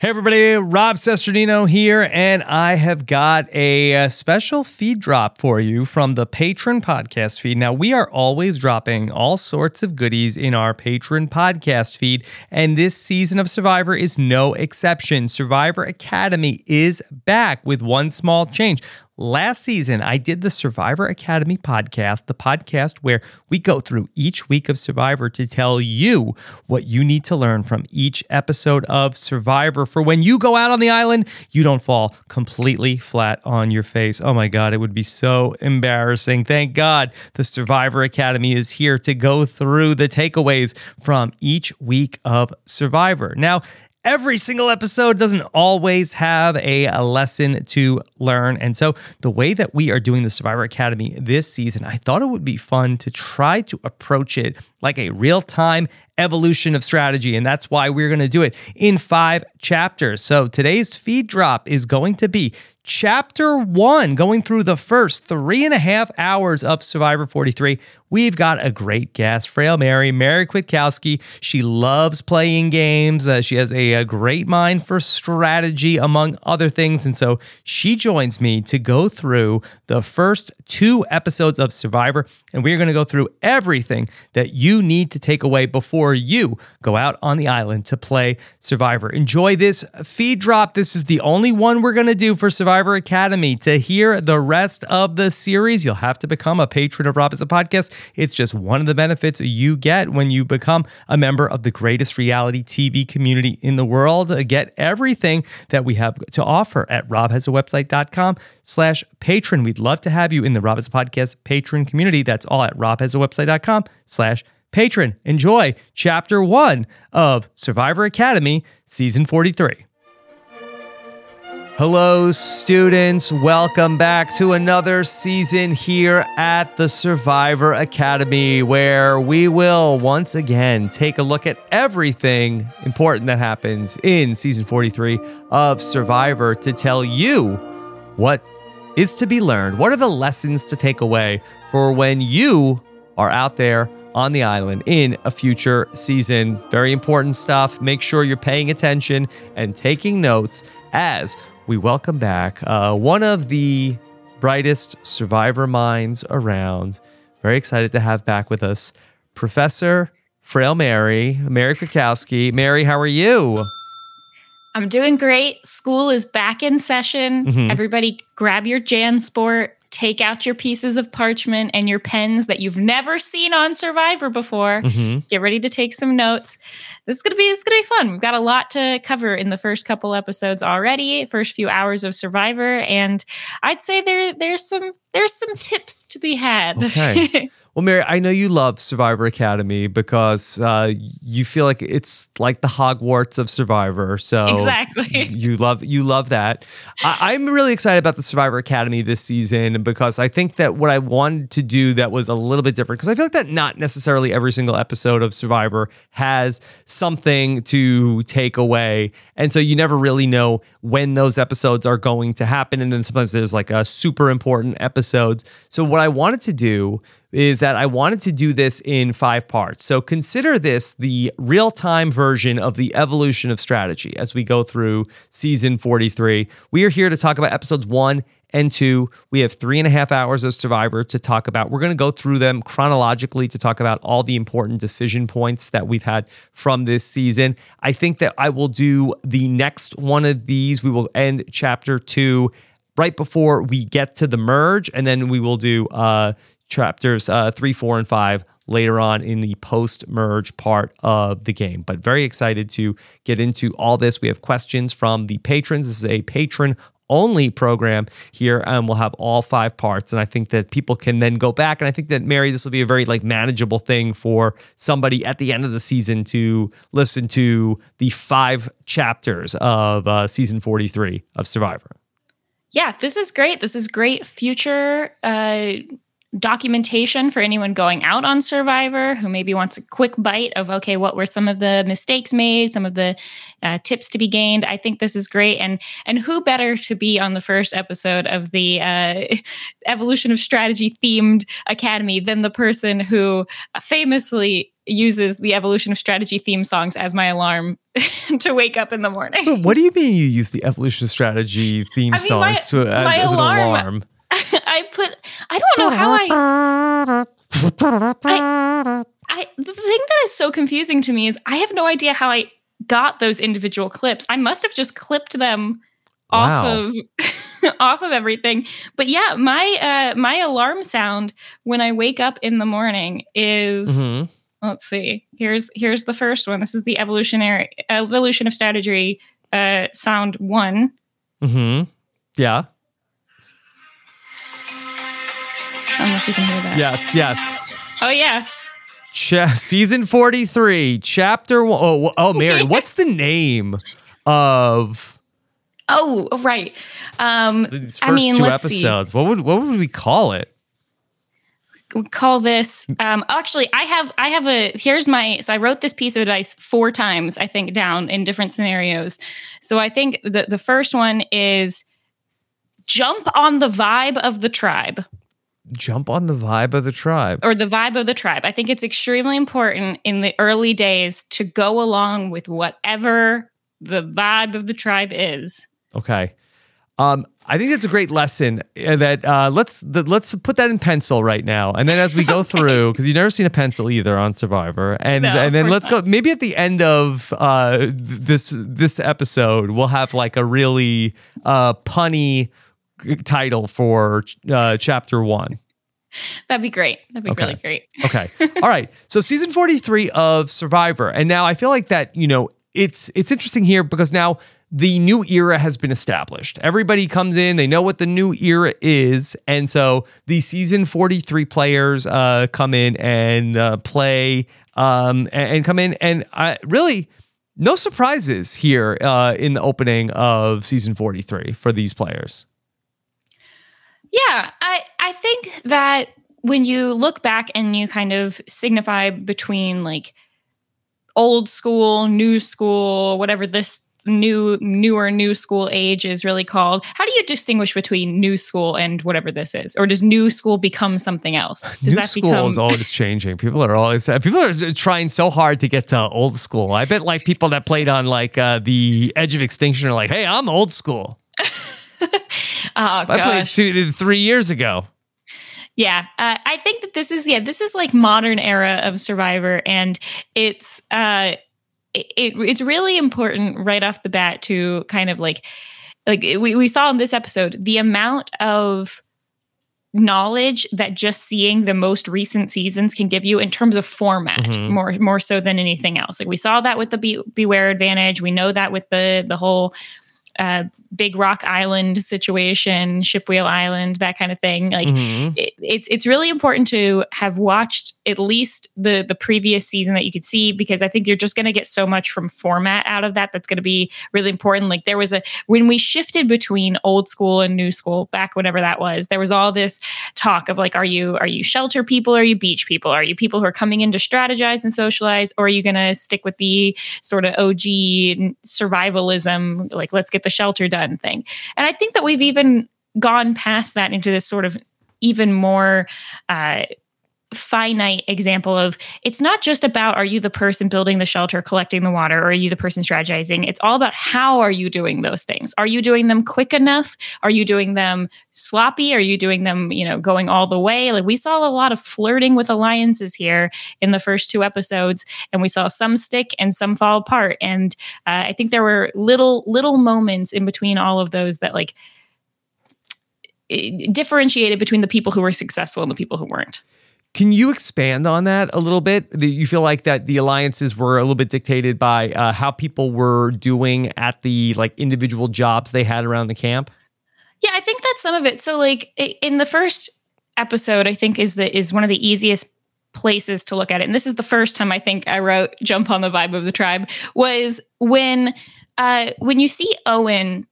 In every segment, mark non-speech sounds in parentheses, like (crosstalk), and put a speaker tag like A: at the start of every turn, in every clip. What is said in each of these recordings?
A: Hey everybody, Rob Cesternino here, and I have got a, a, special feed drop for you from the Patron podcast feed. Now, we are always dropping all sorts of goodies in our Patron podcast feed, and this season of Survivor is no exception. Survivor Academy is back with one small change. Last season, I did the Survivor Academy podcast, the podcast where we go through each week of Survivor to tell you what you need to learn from each episode of Survivor for when you go out on the island, you don't fall completely flat on your face. Oh my God, it would be so embarrassing. Thank God the Survivor Academy is here to go through the takeaways from each week of Survivor. Now, every single episode doesn't always have a, lesson to learn. And so, the way that we are doing the Survivor Academy this season, I thought it would be fun to try to approach it like a real time evolution of strategy. And that's why we're going to do it in five chapters. So, today's feed drop is going to be chapter one, going through the first three and a half hours of Survivor 43. We've got a great guest, Frail Mary, Mary Kwiatkowski. She loves playing games. Uh, she has a, a great mind for strategy, among other things. And so she joins me to go through the first two episodes of Survivor. And we're going to go through everything that you need to take away before you go out on the island to play Survivor. Enjoy this feed drop. This is the only one we're going to do for Survivor Academy. To hear the rest of the series, you'll have to become a patron of Rob Has a Podcast. It's just one of the benefits you get when you become a member of the greatest reality TV community in the world. Get everything that we have to offer at robhasawebsite.com slash patron. We'd love to have you in the Rob Has a Podcast patron community. That's all at robhasawebsite.com slash patron. Enjoy chapter one of Survivor Academy, season 43. Hello, students. Welcome back to another season here at the Survivor Academy, where we will once again take a look at everything important that happens in season 43 of Survivor to tell you what is to be learned. What are the lessons to take away for when you are out there on the island in a future season? Very important stuff. Make sure you're paying attention and taking notes as we welcome back uh, one of the brightest survivor minds around. Very excited to have back with us Professor Frail Mary, Mary Kwiatkowski. Mary, how are you?
B: I'm doing great. School is back in session. Mm-hmm. Everybody grab your JanSport take out your pieces of parchment and your pens that you've never seen on Survivor before. Mm-hmm. Get ready to take some notes. This is gonna be this is gonna be fun. We've got a lot to cover in the first couple episodes already, first few hours of Survivor, and I'd say there there's some there's some tips to be had.
A: Okay. (laughs) Well, Mary, I know you love Survivor Academy because uh, you feel like it's like the Hogwarts of Survivor. So
B: exactly,
A: you love you love that. I, am really excited about the Survivor Academy this season because I think that what I wanted to do that was a little bit different because I feel like that not necessarily every single episode of Survivor has something to take away, and so you never really know when those episodes are going to happen, and then sometimes there's like a super important episodes. So what I wanted to do is that I wanted to do this in five parts. So consider this the real time version of the evolution of strategy as we go through season 43. We are here to talk about episodes one and two. We have three and a half hours of Survivor to talk about. We're going to go through them chronologically to talk about all the important decision points that we've had from this season. I think that I will do the next one of these. We will end chapter two right before we get to the merge, and then we will do uh, chapters uh, three, four, and five later on in the post merge part of the game. But very excited to get into all this. We have questions from the patrons. This is a patron only program here and we'll have all five parts and i think that people can then go back and i think that mary this will be a very like manageable thing for somebody at the end of the season to listen to the five chapters of uh, season 43 of survivor
B: yeah this is great this is great future uh documentation for anyone going out on Survivor who maybe wants a quick bite of, okay, what were some of the mistakes made, some of the uh, tips to be gained. I think this is great. And, and who better to be on the first episode of the uh, (laughs) evolution of strategy themed academy than the person who famously uses the evolution of strategy theme songs as my alarm (laughs) to wake up in the morning.
A: What do you mean you use the evolution of strategy theme I mean, songs my, to as, my as alarm, an alarm? (laughs)
B: I put I don't know how I, I I the thing that is so confusing to me is I have no idea how I got those individual clips. I must have just clipped them off wow. of (laughs) off of everything. But yeah, my uh my alarm sound when I wake up in the morning is mm-hmm. let's see. Here's here's the first one. This is the evolutionary evolution of strategy uh sound 1.
A: Mhm. Yeah.
B: I don't know if you can hear that.
A: Yes, yes.
B: Oh yeah.
A: Ch- season 43, chapter one. Oh, oh Mary, (laughs) what's the name of
B: Oh, right. Um,
A: These first I mean, two episodes. See. What would what would we call it?
B: We call this. Um, actually, I have I have a. Here's my. So I wrote this piece of advice four times. I think down in different scenarios. So I think the the first one is jump on the vibe of the tribe.
A: Jump on the vibe of the tribe.
B: Or the vibe of the tribe. I think it's extremely important in the early days to go along with whatever the vibe of the tribe is.
A: Okay. Um, I think that's a great lesson. Uh, that uh, let's the, let's put that in pencil right now, and then as we go (laughs) okay. through, because you've never seen a pencil either on Survivor, and no, and then let's not. go. Maybe at the end of uh, this this episode, we'll have like a really uh, punny title for uh, chapter one.
B: That'd be great. That'd be okay. really great.
A: okay. (laughs) All right. So season 43 of Survivor. And now I feel like that, you know, it's it's interesting here because now the new era has been established. Everybody comes in, they know what the new era is. And so the season 43 players uh, come in and uh, play um, and, and, come in. And I, really, no surprises here uh, in the opening of season 43 for these players.
B: Yeah, I, I think that when you look back and you kind of signify between like old school, new school, whatever this new newer new school age is really called how do you distinguish between new school and whatever this is? Or does new school become something else? (sighs)
A: Does new that school become- is always changing. People are always people are trying so hard to get to old school. I bet like people that played on like uh, the edge of extinction are like hey i'm old school (laughs)
B: oh, i
A: played two three years ago.
B: Yeah, uh, I think that this is yeah this is like modern era of Survivor, and it's uh it, it it's really important right off the bat to kind of like like we we saw in this episode the amount of knowledge that just seeing the most recent seasons can give you in terms of format mm-hmm. more more so than anything else. Like we saw that with the Be- beware advantage. We know that with the the whole uh, Big Rock Island situation, Shipwheel Island, that kind of thing. Like mm-hmm. it, it's it's really important to have watched at least the the previous season that you could see because I think you're just going to get so much from format out of that that's going to be really important. Like there was a when we shifted between old school and new school back whenever that was, there was all this talk of like are you are you shelter people are you beach people? Are you people who are coming in to strategize and socialize or are you going to stick with the sort of OG survivalism like let's get the shelter done thing. And I think that we've even gone past that into this sort of even more uh, finite example of it's not just about are you the person building the shelter collecting the water or are you the person strategizing? It's all about how are you doing those things? Are you doing them quick enough? Are you doing them sloppy? Are you doing them you know going all the way? Like we saw a lot of flirting with alliances here in the first two episodes and we saw some stick and some fall apart. And uh, i think there were little little moments in between all of those that like differentiated between the people who were successful and the people who weren't
A: can you expand on that a little bit? You feel like that the alliances were a little bit dictated by uh, how people were doing at the like individual jobs they had around the camp.
B: Yeah, I think that's some of it. So, like in the first episode, I think is the is one of the easiest places to look at it. And this is the first time I think I wrote "Jump on the Vibe of the Tribe" was when uh, when you see Owen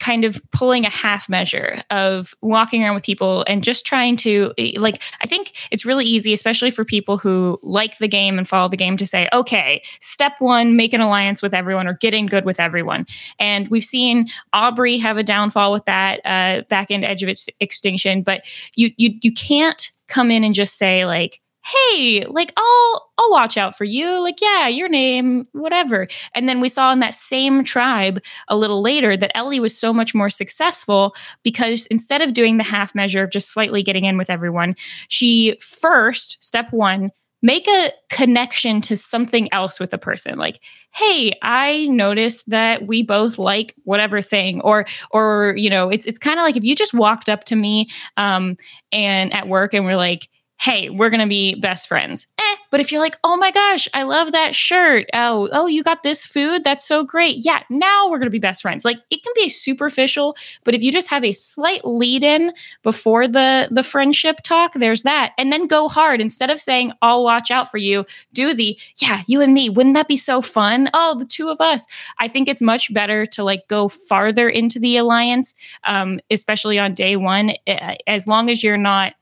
B: kind of pulling a half measure of walking around with people and just trying to like i think it's really easy especially for people who like the game and follow the game to say okay step one make an alliance with everyone or get in good with everyone. And we've seen Aubry have a downfall with that uh, back end edge of its extinction but you you you can't come in and just say like hey, like I'll I'll watch out for you. Like, yeah, your name, whatever. And then we saw in that same tribe a little later that Ellie was so much more successful because instead of doing the half measure of just slightly getting in with everyone, she first, step one, make a connection to something else with a person like hey i noticed that we both like whatever thing or or you know it's it's kind of like if you just walked up to me um and at work and we're like hey, we're going to be best friends. Eh. But if you're like, oh my gosh, I love that shirt. Oh, oh, you got this food? That's so great. Yeah, now we're going to be best friends. Like it can be superficial, but if you just have a slight lead in before the the friendship talk, there's that. And then go hard instead of saying, I'll watch out for you, do the, yeah, you and me. Wouldn't that be so fun? Oh, the two of us. I think it's much better to like go farther into the alliance, um, especially on day one, eh, as long as you're not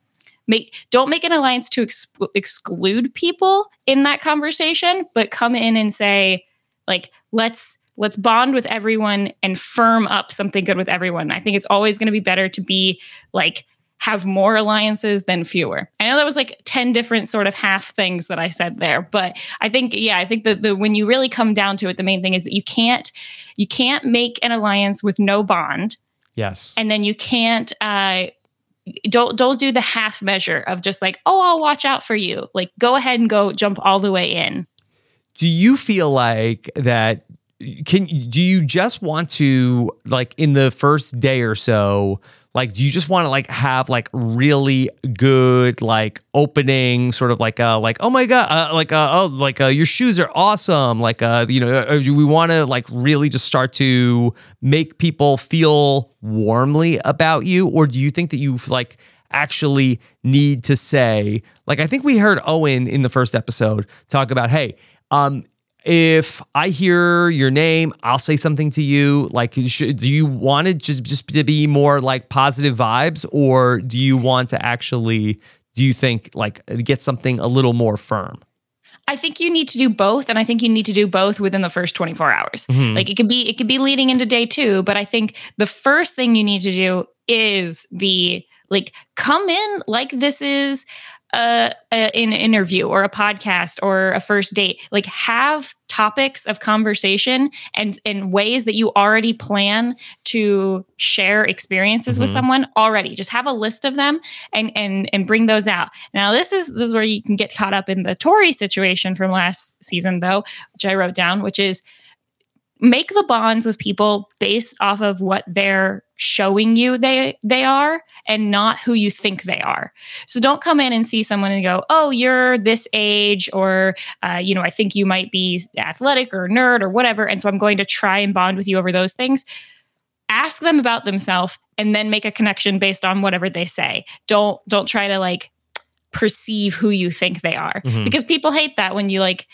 B: make don't make an alliance to ex- exclude people in that conversation but come in and say like let's let's bond with everyone and firm up something good with everyone i think it's always going to be better to be like have more alliances than fewer. I know that was like 10 different sort of half things that I said there, but I think yeah, I think that the when you really come down to it the main thing is that you can't you can't make an alliance with no bond.
A: Yes.
B: And then you can't uh don't don't do the half measure of just like oh i'll watch out for you. Like go ahead and go jump all the way in.
A: Do you feel like that can do you just want to like in the first day or so like do you just want to like have like really good like opening sort of like uh like oh my god uh, like uh oh like uh your shoes are awesome like uh you know uh, we want to like really just start to make people feel warmly about you? Or do you think that you like actually need to say like i think we heard owen in the first episode talk about hey um if I hear your name, I'll say something to you. Like, should, do you want it just just to be more like positive vibes, or do you want to actually? Do you think like get something a little more firm?
B: I think you need to do both, and I think you need to do both within the first 24 hours. Mm-hmm. Like it could be it could be leading into day two, but I think the first thing you need to do is the like come in like this is a, a, an interview or a podcast or a first date. Like have topics of conversation and in ways that you already plan to share experiences mm-hmm. with someone already. Just have a list of them and and and bring those out. Now this is this is where you can get caught up in the Tori situation from last season though which i wrote down which is make the bonds with people based off of what they're showing you they they are and not who you think they are. So don't come in and see someone and go oh you're this age or uh, you know i think you might be athletic or nerd or whatever and so i'm going to try and bond with you over those things. Ask them about themselves and then make a connection based on whatever they say. Don't don't try to like perceive who you think they are. Mm-hmm. because people hate that when you like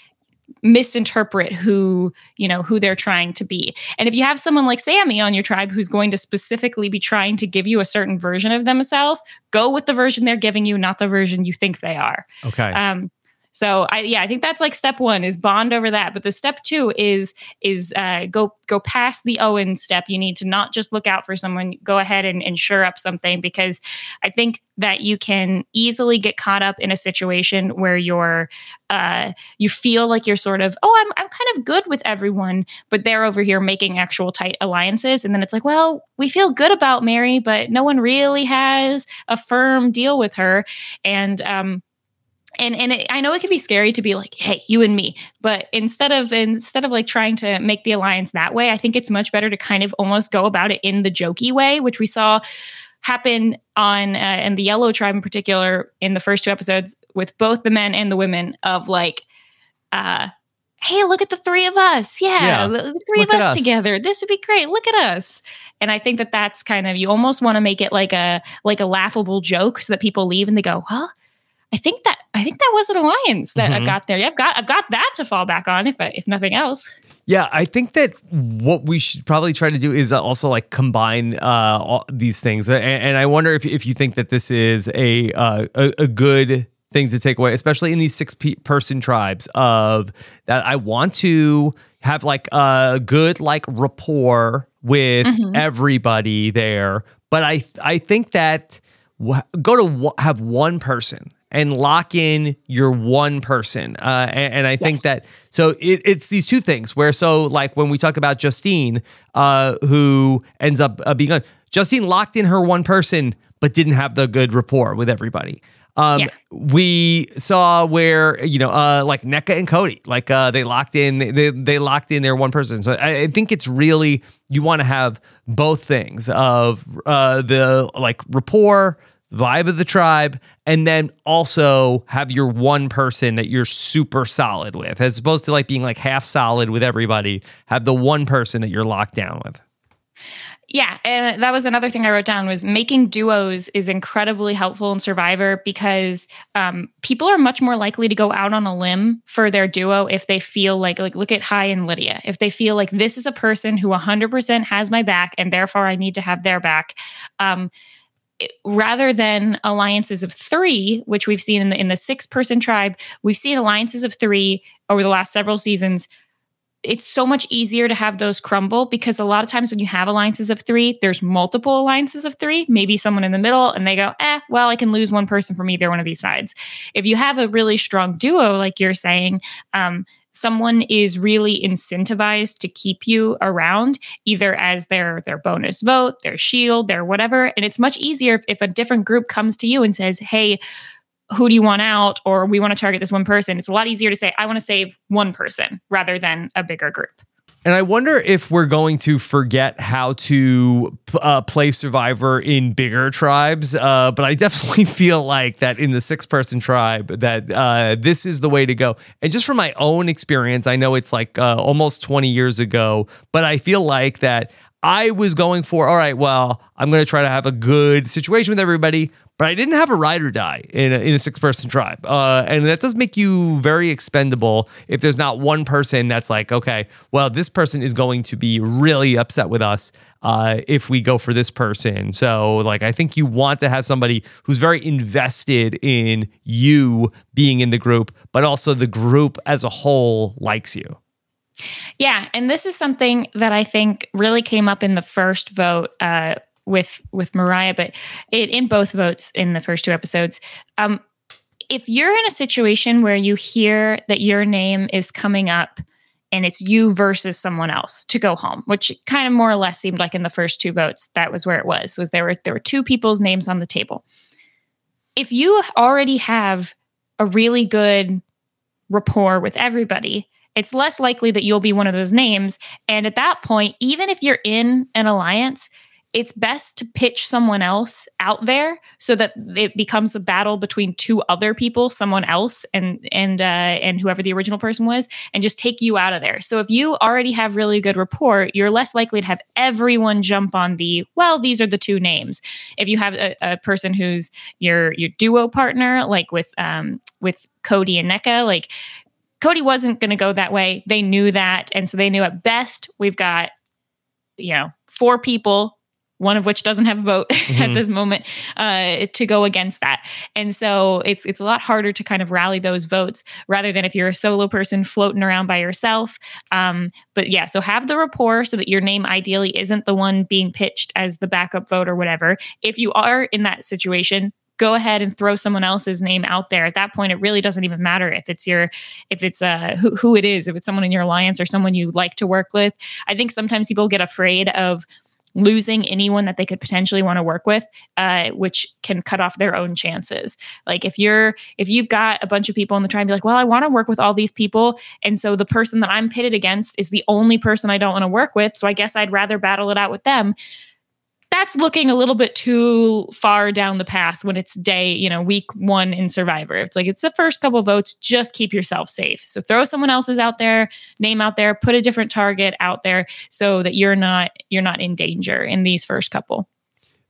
B: misinterpret who you know who they're trying to be. And if you have someone like sammy on your tribe who's going to specifically be trying to give you a certain version of themselves go with the version they're giving you not the version you think they are.
A: Okay.
B: Um so I yeah, I think that's like step one is bond over that. But the step two is is uh, go go past the Owen step. You need to not just look out for someone. Go ahead and, and shore up something because I think that you can easily get caught up in a situation where you're uh, you feel like you're sort of oh I'm I'm kind of good with everyone, but they're over here making actual tight alliances, and then it's like well we feel good about Mary, but no one really has a firm deal with her, and um, and and it, I know it can be scary to be like, hey, you and me, but instead of instead of like trying to make the alliance that way, I think it's much better to kind of almost go about it in the jokey way, which we saw happen on uh, and the yellow tribe in particular in the first two episodes with both the men and the women of like uh hey look at the three of us. Yeah, yeah. the three look of us, us, together. This would be great. Look at us. And i think that that's kind of you almost want to make it like a like a laughable joke so that people leave and they go huh? I think that I think that was an alliance that mm-hmm. I got there. Yeah, I've got I've got that to fall back on if I, if nothing else.
A: Yeah, I think that what we should probably try to do is also like combine uh, all these things, and, and, I wonder if if you think that this is a uh, a, a good thing to take away, especially in these six person tribes of that I want to have like a good like rapport with mm-hmm. everybody there, but I I think that go to have one person and lock in your one person. Uh, and, and, I think yes. that so it, it's these two things where so like when we talk about Justine, uh, who ends up uh, being Justine locked in her one person, but didn't have the good rapport with everybody. Um, yeah. we saw where you know, uh, like Nneka and Cody, like uh, they locked in, they they locked in their one person. So I, I think it's really you want to have both things of uh, the like rapport, vibe of the tribe, and then also have your one person that you're super solid with, as opposed to like being like half solid with everybody. Have the one person that you're locked down with.
B: Yeah, and that was another thing I wrote down was making duos is incredibly helpful in Survivor because um, people are much more likely to go out on a limb for their duo if they feel like like look at Hai and Lydia. If they feel like this is a person who 100% has my back and therefore I need to have their back. Um, rather than alliances of three, which we've seen in the in the six person tribe, we've seen alliances of three over the last several seasons it's so much easier to have those crumble because a lot of times when you have alliances of three, there's multiple alliances of three, maybe someone in the middle, and they go, eh, well, I can lose one person from either one of these sides. If you have a really strong duo, like you're saying, um, someone is really incentivized to keep you around either as their their bonus vote their shield their whatever. And it's much easier if, if a different group comes to you and says hey who do you want out? Or we want to target this one person. It's a lot easier to say i want to save one person rather than a bigger group
A: and I wonder if we're going to forget how to uh, play Survivor in bigger tribes. Uh, but I definitely (laughs) feel like that in the six person tribe, that uh, this is the way to go. And just from my own experience, I know it's like uh, almost 20 years ago, but I feel like that I was going for, all right, well, I'm going to try to have a good situation with everybody but I didn't have a ride or die in a, in a six person tribe. Uh, and that does make you very expendable if there's not one person that's like, okay, well, this person is going to be really upset with us uh, if we go for this person. So, like, I think you want to have somebody who's very invested in you being in the group, but also the group as a whole likes you.
B: Yeah, and this is something that I think really came up in the first vote uh, with with Mariah, but it, in both votes in the first two episodes. Um, if you're in a situation where you hear that your name is coming up and it's you versus someone else to go home, which kind of more or less seemed like in the first two votes, that was where it was. Was there were there were two people's names on the table. If you already have a really good rapport with everybody, it's less likely that you'll be one of those names. And at that point, even if you're in an alliance, it's best to pitch someone else out there so that it becomes a battle between two other people, someone else and and uh, and whoever the original person was, and just take you out of there. So if you already have really good rapport, you're less likely to have everyone jump on the well. These are the two names. If you have a, a person who's your your duo partner, like with um, with Cody and Nneka, like Cody wasn't going to go that way. They knew that, and so they knew at best we've got you know four people one of which doesn't have a vote (laughs) mm-hmm. at this moment uh, to go against that. And so it's it's a lot harder to kind of rally those votes rather than if you're a solo person floating around by yourself. Um, but yeah, so have the rapport so that your name ideally isn't the one being pitched as the backup vote or whatever. If you are in that situation, go ahead and throw someone else's name out there at that point it really doesn't even matter if it's your if it's uh who, who it is if it's someone in your alliance or someone you like to work with i think sometimes people get afraid of losing anyone that they could potentially want to work with, uh, which can cut off their own chances. Like if you're if you've got a bunch of people in the tribe, and be like, well, I want to work with all these people, and so the person that I'm pitted against is the only person I don't want to work with, so I guess I'd rather battle it out with them that's looking a little bit too far down the path when it's day, you know, week one in Survivor. It's like it's the first couple votes, just keep yourself safe. So throw someone else's out there, name out there, put a different target out there so that you're not you're not in danger in these first couple.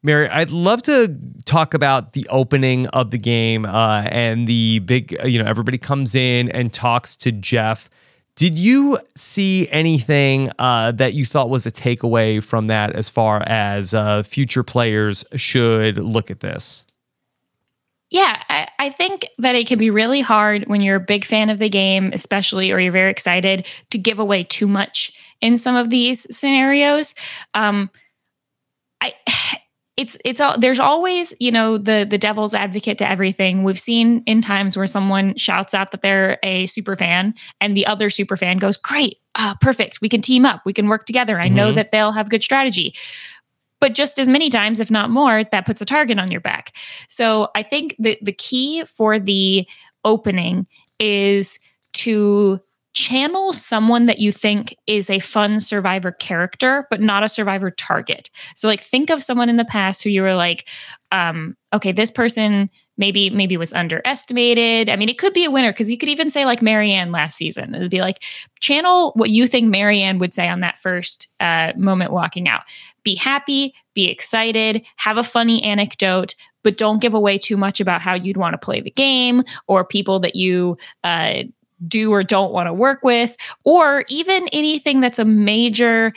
A: Mary, I'd love to talk about the opening of the game uh, and the big, you know, everybody comes in and talks to Jeff. Did you see anything uh, that you thought was a takeaway from that as far as uh, future players should look at this?
B: Yeah, I, I, think that it can be really hard when you're a big fan of the game, especially, or you're very excited to give away too much in some of these scenarios. Um, I it's it's all there's always you know the the devil's advocate to everything. We've seen in times where someone shouts out that they're a super fan and the other super fan goes great uh, perfect. We can team up. We can work together. I mm-hmm. know that they'll have good strategy. But just as many times if not more that puts a target on your back. So i think the the key for the opening is to channel someone that you think is a fun survivor character but not a survivor target. So like think of someone in the past who you were like um okay this person maybe maybe was underestimated. I mean it could be a winner because you could even say like Maryanne last season. It would be like channel what you think Maryanne would say on that first uh, moment walking out. Be happy be excited have a funny anecdote but don't give away too much about how you'd want to play the game or people that you uh, do or don't want to work with, or even anything that's a major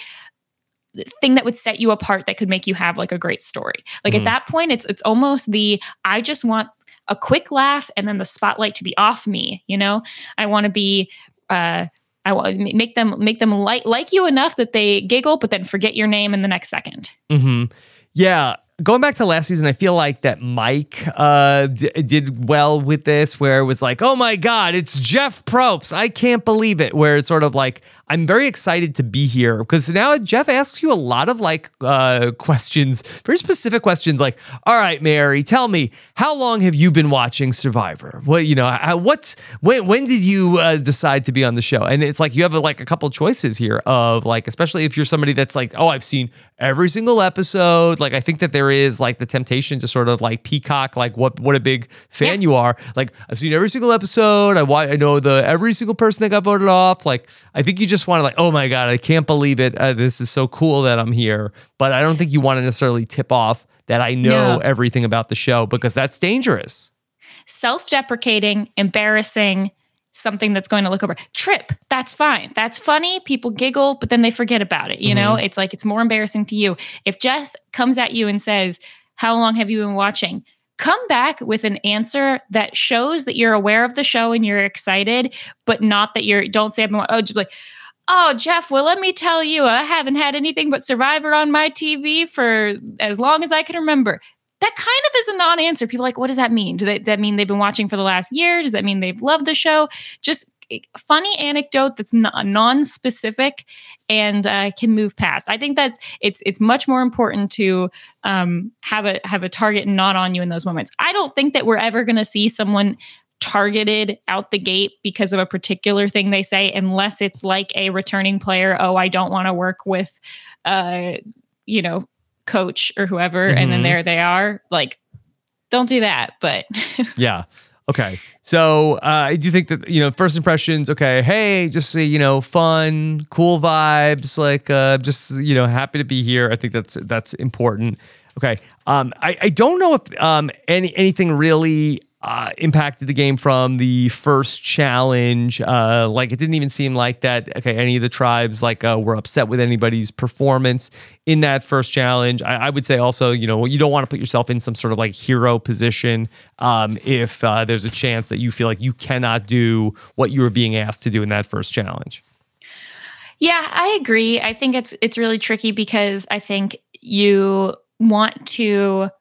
B: thing that would set you apart that could make you have like a great story. Like mm-hmm. at that point it's it's almost the I just want a quick laugh and then the spotlight to be off me, you know? I want to be uh I want make them make them like like you enough that they giggle but then forget your name in the next 2nd
A: mm-hmm. Yeah, going back to last season, I feel like that Mike uh, d- did well with this, where it was like, oh my God, it's Jeff Probst. I can't believe it. Where it's sort of like, I'm very excited to be here because now Jeff asks you a lot of like uh, questions, very specific questions like, all right, Mary, tell me, how long have you been watching Survivor? What, you know, how, what, when, when did you uh, decide to be on the show? And it's like, you have like a couple choices here of like, especially if you're somebody that's like, oh, I've seen every single episode. Like, I think that there is like the temptation to sort of like peacock, like what, what a big fan yeah. you are. Like, I've seen every single episode. I, I know the, every single person that got voted off. Like, I think you just just want to like, oh my god, I can't believe it. Uh, this is so cool that I'm here. But I don't think you want to necessarily tip off that I know no. everything about the show because that's dangerous.
B: Self-deprecating, embarrassing, something that's going to look over. Trip, that's fine. That's funny. People giggle, but then they forget about it. You mm-hmm. know, it's like it's more embarrassing to you. If Jeff comes at you and says, How long have you been watching? come back with an answer that shows that you're aware of the show and you're excited, but not that you're, don't say, I've been, oh, just like, Oh, Jeff, well, let me tell you, I haven't had anything but Survivor on my TV for as long as I can remember. That kind of is a non answer. People like, what does that mean? Do they, that mean they've been watching for the last year? Does that mean they've loved the show? Just eh, funny anecdote that's non specific and uh, can move past. I think that's it's it's much more important to um, have a have a target not on you in those moments. I don't think that we're ever going to see someone targeted out the gate because of a particular thing they say unless it's like a returning player oh i don't want to work with uh you know coach or whoever mm-hmm. and then mm-hmm. there they are. Like don't do that but (laughs)
A: yeah. Okay. So uh, i do think that you know first impressions okay hey just say you know fun cool vibes like uh just you know happy to be here. I think that's that's important. Okay. Um i i don't know if um any anything really uh, impacted the game from the first challenge. Uh, like it didn't even seem like that. Okay, any of the tribes like uh, were upset with anybody's performance in that first challenge. I, I would say also, you know, you don't want to put yourself in some sort of like hero position um, if uh, there's a chance that you feel like you cannot do what you were being asked to do in that first challenge.
B: Yeah, I agree. I think it's it's really tricky because I think you want to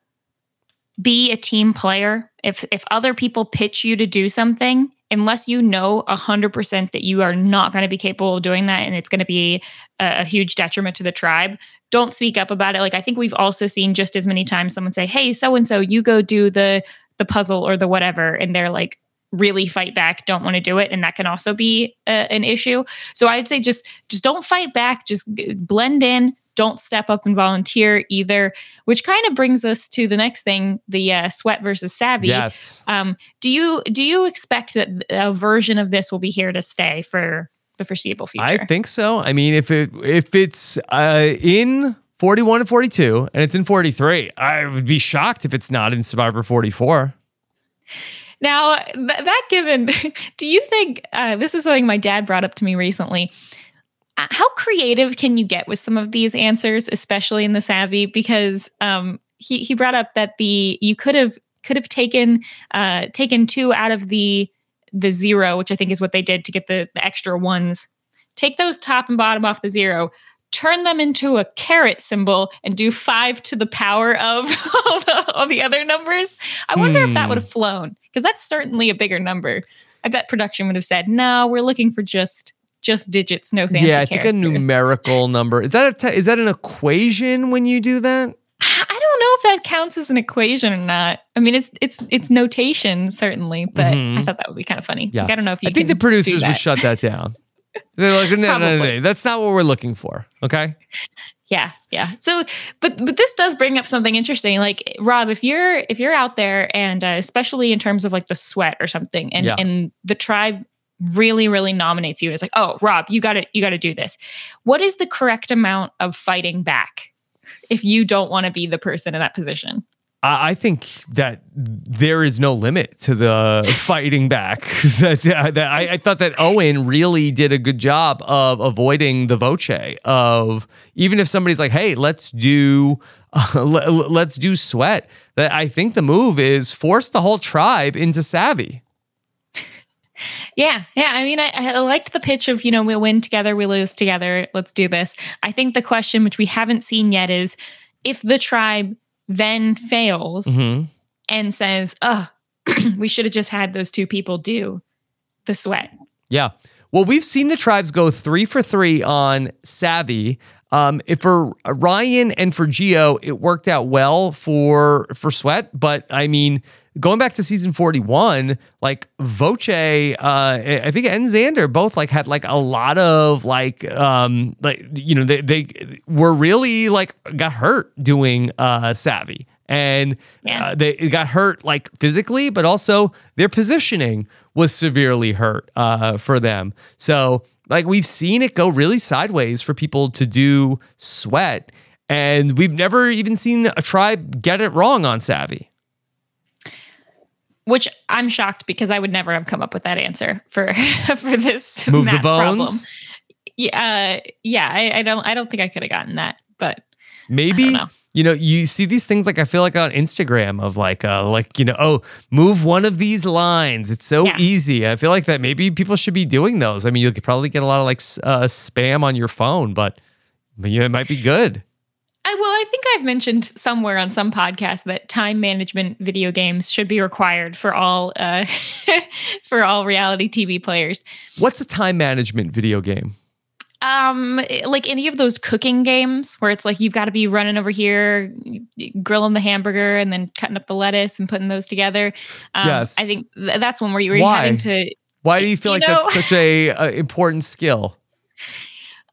B: be a team player. If if other people pitch you to do something, unless you know 100% that you are not going to be capable of doing that and it's going to be a, a, huge detriment to the tribe, don't speak up about it. Like I think we've also seen just as many times someone say, "Hey, so and so, you go do the the puzzle or the whatever," and they're like really fight back don't want to do it and that can also be a, an issue so i'd say just just don't fight back just blend in don't step up and volunteer either, which kind of brings us to the next thing, the uh, sweat versus savvy.
A: Yes. Um,
B: do you do you expect that a version of this will be here to stay for the foreseeable future?
A: I think so. I mean, if it if it's uh, in 41 and 42 and it's in 43, I would be shocked if it's not in Survivor 44.
B: Now, th- that given, (laughs) do you think uh, this is something my dad brought up to me recently? How creative can you get with some of these answers, especially in the savvy? Because um, he he brought up that the you could have could have taken uh, taken two out of the the zero, which I think is what they did to get the, the extra ones. Take those top and bottom off the zero, turn them into a carrot symbol and do five to the power of (laughs) all the other numbers. I wonder if that
A: Hmm.
B: would have flown because that's certainly a bigger number. I bet production would have said, "No, we're looking for just just digits, no fancy."
A: yeah, I think a numerical number. Is that a te- is that an equation when you do that?
B: I don't know if that counts as an equation or not. I mean, it's it's it's notation certainly, but
A: Mhm.
B: I thought that would be kind of funny.
A: Yeah.
B: Like, I don't know if you.
A: I think the producers would shut that down. (laughs) They're like, no, no, no, no,
B: Probably.
A: that's not what we're looking for. Okay.
B: Yeah, yeah. So, but but this does bring up something interesting. Like Rob, if you're if you're out there and uh, especially in terms of like the sweat or something, and
A: Yeah.
B: and the tribe really really nominates you, and it's like, oh, Rob, you got to you got to do this. What is the correct amount of fighting back if you don't want to be the person in that position?
A: I think that there is no limit to the (laughs) fighting back. (laughs) that, that I, I thought that Owen really did a good job of avoiding the voce of even if somebody's like, "Hey, let's do, (laughs) uh, let, let's do sweat." That I think the move is force the whole tribe into savvy.
B: Yeah, yeah. I mean, I, I liked the pitch of you know we'll win together, we lose together. Let's do this. I think the question, which we haven't seen yet, is if the tribe then fails
A: Mhm.
B: and says, "Oh, (clears throat) we should have just had those two people do the sweat."
A: Yeah. Well, we've seen the tribes go three for three on Savvy. Um, if for Ryan and for Geo, it worked out well for for Sweat, but I mean, going back to season forty one, like Voce, uh, I think and Xander both like had like a lot of like um like you know they they were really like got hurt doing uh Savvy and
B: Yeah.
A: uh, they got hurt like physically, but also their positioning was severely hurt uh, for them. So, like, we've seen it go really sideways for people to do sweat, and we've never even seen a tribe get it wrong on Savvy.
B: Which I'm shocked because I would never have come up with that answer for (laughs) for this
A: Move the
B: math problem.
A: bones.
B: Yeah, uh, yeah. I, I don't I don't think I could have gotten that, but
A: Maybe
B: know.
A: you know you see these things like I feel like on Instagram of like uh like you know oh move one of these lines it's so
B: Yeah.
A: easy I feel like that maybe people should be doing those I mean you could probably get a lot of like uh, spam on your phone but but yeah, it might be good
B: I well, I think I've mentioned somewhere on some podcast that time management video games should be required for all uh, (laughs) for all reality TV players.
A: what's a time management video game
B: Um, like any of those cooking games where it's like you've got to be running over here, grilling the hamburger, and then cutting up the lettuce and putting those together. Um,
A: Yes.
B: I think th- that's one where you were having to.
A: why do you (laughs) feel
B: You
A: like
B: know-
A: that's such a, uh important skill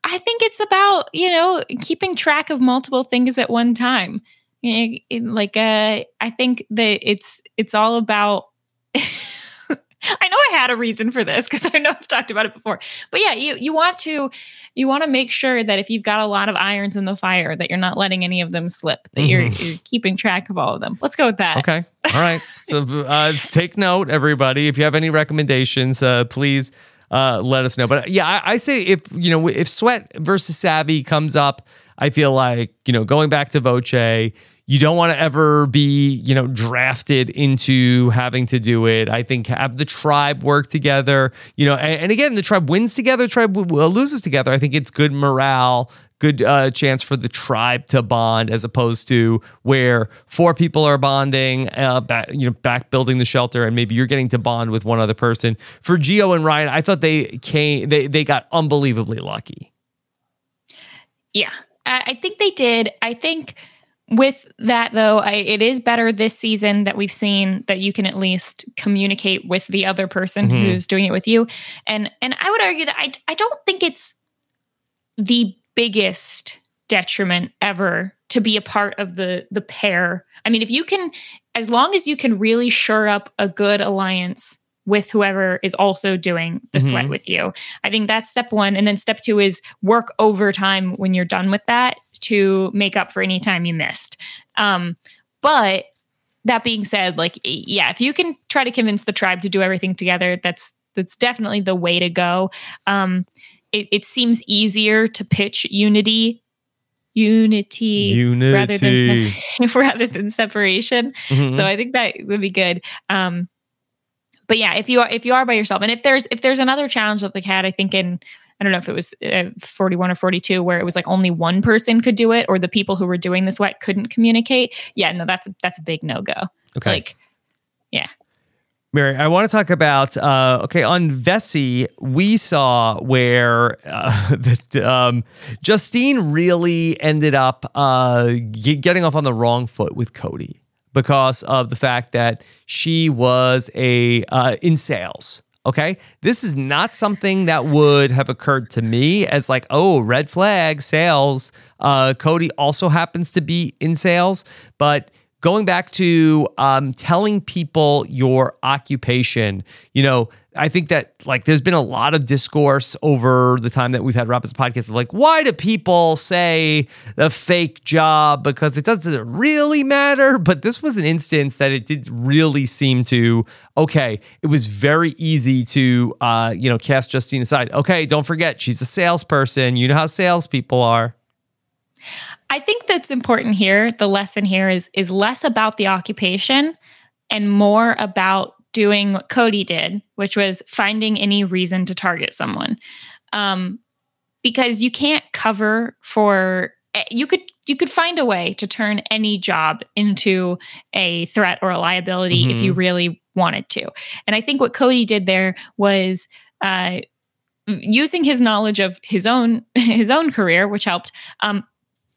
B: I think it's about you know keeping track of multiple things at one time. Eh, it- Like uh, I think that it's it's all about. (laughs) I know I had a reason for this because I know I've talked about it before. But yeah, you you want to you want to make sure that if you've got a lot of irons in the fire, that you're not letting any of them slip. That you're,
A: Mhm.
B: you're keeping track of all of them. Let's go with that.
A: Okay. All right. So (laughs) uh, take note, everybody. If you have any recommendations, uh, please uh, let us know. But yeah, I, I say if you know if Sweat versus Savvy comes up, I feel like you know going back to Voce, you don't want to ever be you know drafted into having to do it. I think have the tribe work together. You know, and, and again, the tribe wins together, tribe loses together. I think it's good morale good uh, chance for the tribe to bond as opposed to where four people are bonding, uh, back, you know, back building the shelter, and maybe you're getting to bond with one other person. For Geo and Ryan, I thought they came, they they got unbelievably lucky.
B: Yeah, I, I think they did. I think with that though, I, it is better this season that we've seen that you can at least communicate with the other person
A: Mhm.
B: who's doing it with you, and and I would argue that I I don't think it's the biggest detriment ever to be a part of the the pair. I mean, if you can, as long as you can really shore up a good alliance with whoever is also doing the sweat
A: Mhm.
B: with you. I think that's step one. And then step two is work overtime when you're done with that to make up for any time you missed. Um, but that being said, like, yeah, if you can try to convince the tribe to do everything together, that's that's definitely the way to go. Um, it, it seems easier to pitch unity, unity, unity. rather than (laughs) rather than separation.
A: Mhm.
B: So I think that would be good. Um, but yeah, if you are if you are by yourself, and if there's if there's another challenge that they had, I think in I don't know if it was uh, 41 or 42 where it was like only one person could do it or the people who were doing this wet couldn't communicate. Yeah, no, that's that's a big no-go.
A: Okay.
B: Like.
A: Mary, I want to talk about uh, okay on Vesi. We saw where uh, (laughs) um, Justine really ended up uh, getting off on the wrong foot with Cody because of the fact that she was a uh, in sales. Okay, this is not something that would have occurred to me as like, oh, red flag sales. Uh, Cody also happens to be in sales, but going back to um, telling people your occupation, you know, I think that like there's been a lot of discourse over the time that we've had Rob podcast of like, why do people say the fake job? Because it doesn't really matter. But this was an instance that it did really seem to, okay, it was very easy to, uh, you know, cast Justine aside. Okay, don't forget, she's a salesperson. You know how salespeople are.
B: I think that's important here. The lesson here is is less about the occupation and more about doing what Cody did, which was finding any reason to target someone. Um, because you can't cover for eh, you could you could find a way to turn any job into a threat or a liability mm-hmm. if you really wanted to. And I think what Cody did there was uh, using his knowledge of his own (laughs) his own career, which helped. Um,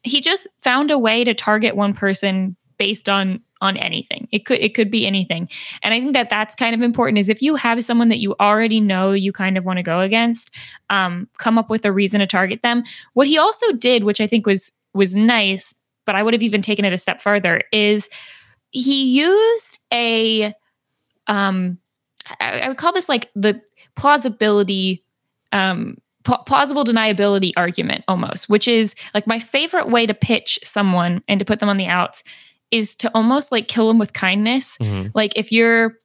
B: he just found a way to target one person based on on anything. It could it could be anything. And I think that that's kind of important is if you have someone that you already know you kind of want to go against, um, come up with a reason to target them. What he also did, which I think was was nice, but I would have even taken it a step further, is he used a um I, I would call this like the plausibility um plausible deniability argument almost, which is like my favorite way to pitch someone and to put them on the outs is to almost like kill them with kindness. Mm-hmm. Like if you're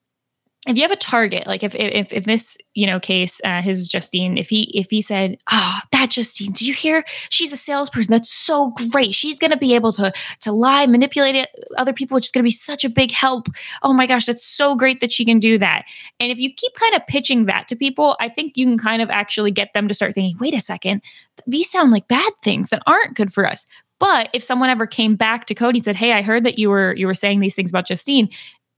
B: if you have a target, like if if if this you know case, uh, his Justine, if he if he said, "Ah, oh, that Justine, did you hear? She's a salesperson. That's so great. She's to be able to to lie, manipulate it, other people, which is to be such a big help. Oh my gosh, that's so great that she can do that." And if you keep kind of pitching that to people, I think you can kind of actually get them to start thinking, "Wait a second, these sound like bad things that aren't good for us." But if someone ever came back to Cody and said, "Hey, I heard that you were you were saying these things about Justine,"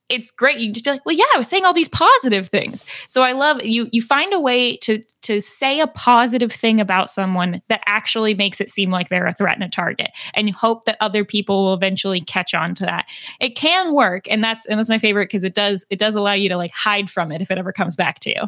B: it's great. You just be like, well, yeah, I was saying all these positive things. So I love you. You find a way to to say a positive thing about someone that actually makes it seem like they're a threat and a target, and you hope that other people will eventually catch on to that. It can work, and that's and that's my favorite because it does it does allow you to like hide from it if it ever comes back to you.